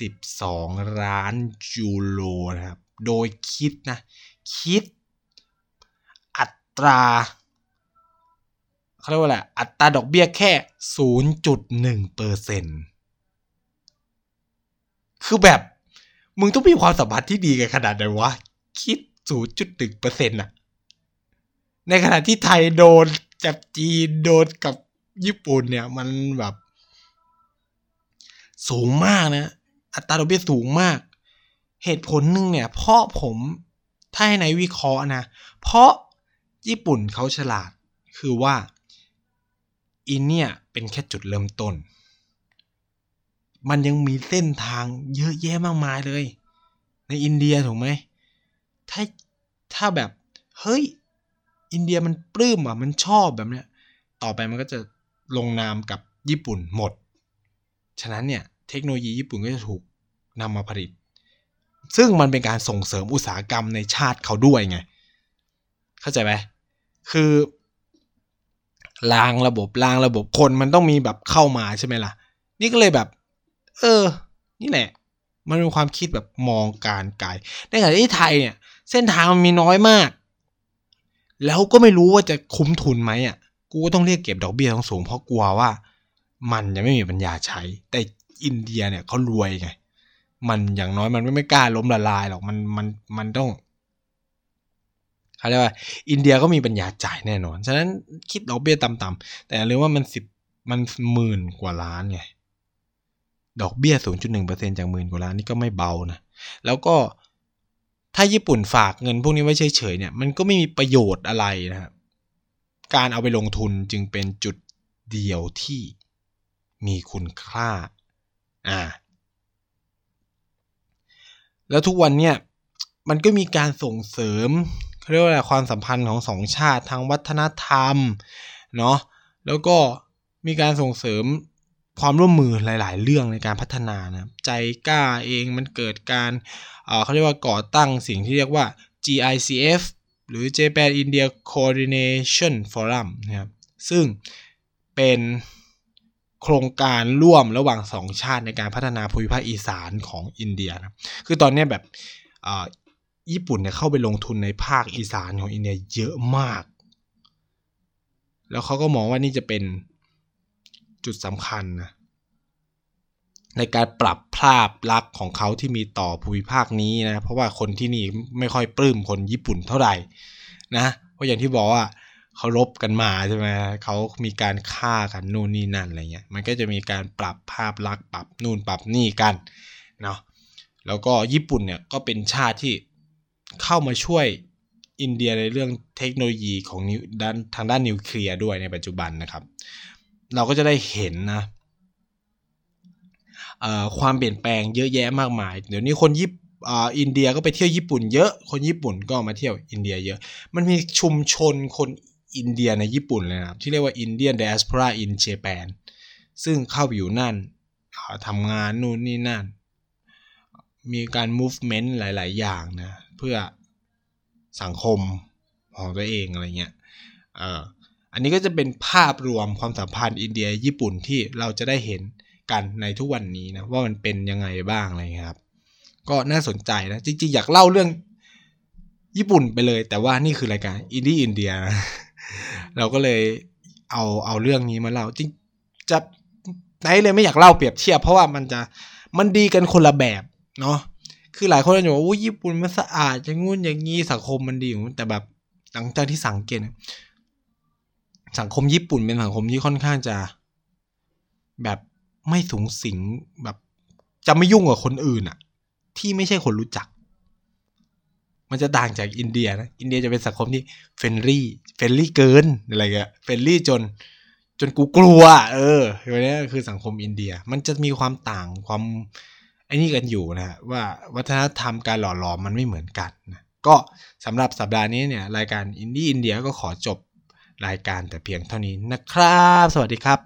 12 ล้านยูโรนะครับ โดยคิดนะ คิด อัตราเขาเรียกว่าอะไรอัตราดอกเบี้ยแค่ 0.1เปอร์เซ็นคือแบบ มึงต้องมีความสัมพันธ์ที่ดีกันขนาดไหนวะ คิด 0.1เปอร์เซ็นต์อะในขณะที่ไทยโดนจับจีนโดนกับญี่ปุ่นเนี่ย มันแบบ สูงมากนะ อัตราดอกเบี้ยสูงมาก เหตุผลหนึ่งเนี่ย เพราะผมถ้าให้ในวิเคราะห์นะ เพราะญี่ปุ่นเขาฉลาด คือว่าอินเนี่ยเป็นแค่จุดเริ่มต้น มันยังมีเส้นทางเยอะแยะมากมายเลย ในอินเดียถูกไหม ถ้าถ้าแบบ เฮ้ย อินเดียมันปลื้มอะ มันชอบแบบเนี้ย ต่อไปมันก็จะลงนามกับญี่ปุ่นหมด ฉะนั้นเนี่ย เทคโนโลยีญี่ปุ่นก็จะถูกนำมาผลิต ซึ่งมันเป็นการส่งเสริมอุตสาหกรรมในชาติเขาด้วยไง เข้าใจไหมคือรางระบบรางระบบคนมันต้องมีแบบเข้ามาใช่ไหมล่ะ นี่ก็เลยแบบ เออ นี่แหละ มันเป็นความคิดแบบมองการไกลในขณะที่ไทยเนี่ย เส้นทางมันมีน้อยมาก แล้วก็ไม่รู้ว่าจะคุ้มทุนไหมอะ กูก็ต้องเรียกเก็บดอกเบี้ยสูงเพราะกลัวว่า มันยังไม่มีปัญญาใช้ แต่ อินเดียเนี่ยเขารวยไง มันอย่างน้อยมันไม่ไม่กล้าล้มละลายหรอกมันมันมันต้องเขาเรียกว่าอินเดียก็มีปัญญาจ่ายแน่นอน ฉะนั้นคิดดอกเบี้ยต่ำๆแต่อย่าลืมว่ามันสิบมันหมื่นกว่าล้านไงดอกเบี้ย 0.1%จากหมื่นกว่าล้านนี่ก็ไม่เบานะ แล้วก็ถ้าญี่ปุ่นฝากเงินพวกนี้ไว้เฉยๆเนี่ย มันก็ไม่มีประโยชน์อะไรนะครับการเอาไปลงทุนจึงเป็นจุดเดียวที่มีคุณค่า อ่า แล้วทุกวันเนี่ยมันก็มีการส่งเสริมเรียกว่าอะไรความสัมพันธ์ของสองชาติทางวัฒนธรรมเนาะแล้วก็มีการส่งเสริมความร่วมมือหลาย ๆ เรื่องในการพัฒนานะใจกล้าเองมันเกิดการเขาเรียกว่าก่อตั้งสิ่งที่เรียกว่า GICF หรือ Japan India Coordination Forum นะครับซึ่งเป็น โครงการร่วมระหว่างสองชาติในการพัฒนาภูมิภาคอีสานของอินเดียนะคือตอนนี้แบบญี่ปุ่นเนี่ยเข้าไปลงทุนในภาคอีสานของอินเดียเยอะมาก แล้วเขาก็มองว่านี่จะเป็นจุดสำคัญนะในการปรับภาพลักษณ์ของเขาที่มีต่อภูมิภาคนี้นะ เพราะว่าคนที่นี่ไม่ค่อยปลื้มคนญี่ปุ่นเท่าไหร่นะ เพราะอย่างที่บอกว่า เขารบกันมาใช่ไหมเขามีการฆ่ากันนู่นนี่นั่นอะไรเงี้ย มันก็จะมีการปรับภาพลักษณ์ปรับนู่นปรับนี่กันเนาะ แล้วก็ญี่ปุ่นเนี่ยก็เป็นชาติที่เข้ามาช่วยอินเดียในเรื่องเทคโนโลยีของด้านทางด้านนิวเคลียร์ด้วยในปัจจุบันนะครับ เราก็จะได้เห็นนะความเปลี่ยนแปลงเยอะแยะมากมาย เดี๋ยวนี้คนญี่อินเดียก็ไปเที่ยวญี่ปุ่นเยอะ คนญี่ปุ่นก็มาเที่ยวอินเดียเยอะ มันมีชุมชนคน อินเดียในญี่ปุ่นเลยนะครับ ที่เรียกว่า Indian Diaspora in Japan ซึ่งเข้าไปอยู่นั่นทำงานนู่นนี่นั่น มีการ movement หลาย ๆ อย่างนะ เพื่อสังคมของตัวเองอะไรเงี้ยเอออันนี้ก็จะเป็นภาพรวมความสัมพันธ์อินเดียญี่ปุ่นที่เราจะได้เห็นกันในทุกวันนี้นะ ว่ามันเป็นยังไงบ้างอะไรเงี้ยครับ ก็น่าสนใจนะ จริง ๆ อยากเล่าเรื่องญี่ปุ่นไปเลย แต่ว่านี่คือรายการอินดี้อินเดียนะ เราก็เลยเอาเอาเรื่องนี้มาเล่าจริงจะไหนเลยไม่อยากเล่าเปรียบเทียบเพราะว่ามันจะมันดีกันคนละแบบเนาะคือหลายคนจะบอกว่าญี่ปุ่นมันสะอาดอย่างงู้นอย่างงี้สังคมมันดีอยู่แต่แบบหลังจากที่สังเกตสังคมญี่ปุ่นเป็นสังคมที่ค่อนข้างจะแบบไม่สุงสิงแบบจะไม่ยุ่งกับคนอื่นอะที่ไม่ใช่คนรู้จัก มันจะต่างจากอินเดียนะ อินเดียจะเป็นสังคมที่ friendly friendly เกินอะไรเงี้ย friendly จนจนกูกลัว เอออันนี้คือสังคมอินเดีย มันจะมีความต่างความไอ้นี่กันอยู่นะว่าวัฒนธรรมการหล่อหลอมมันไม่เหมือนกันนะก็สำหรับสัปดาห์นี้เนี่ยรายการอินดี้อินเดียก็ขอจบรายการแต่เพียงเท่านี้นะครับ สวัสดีครับ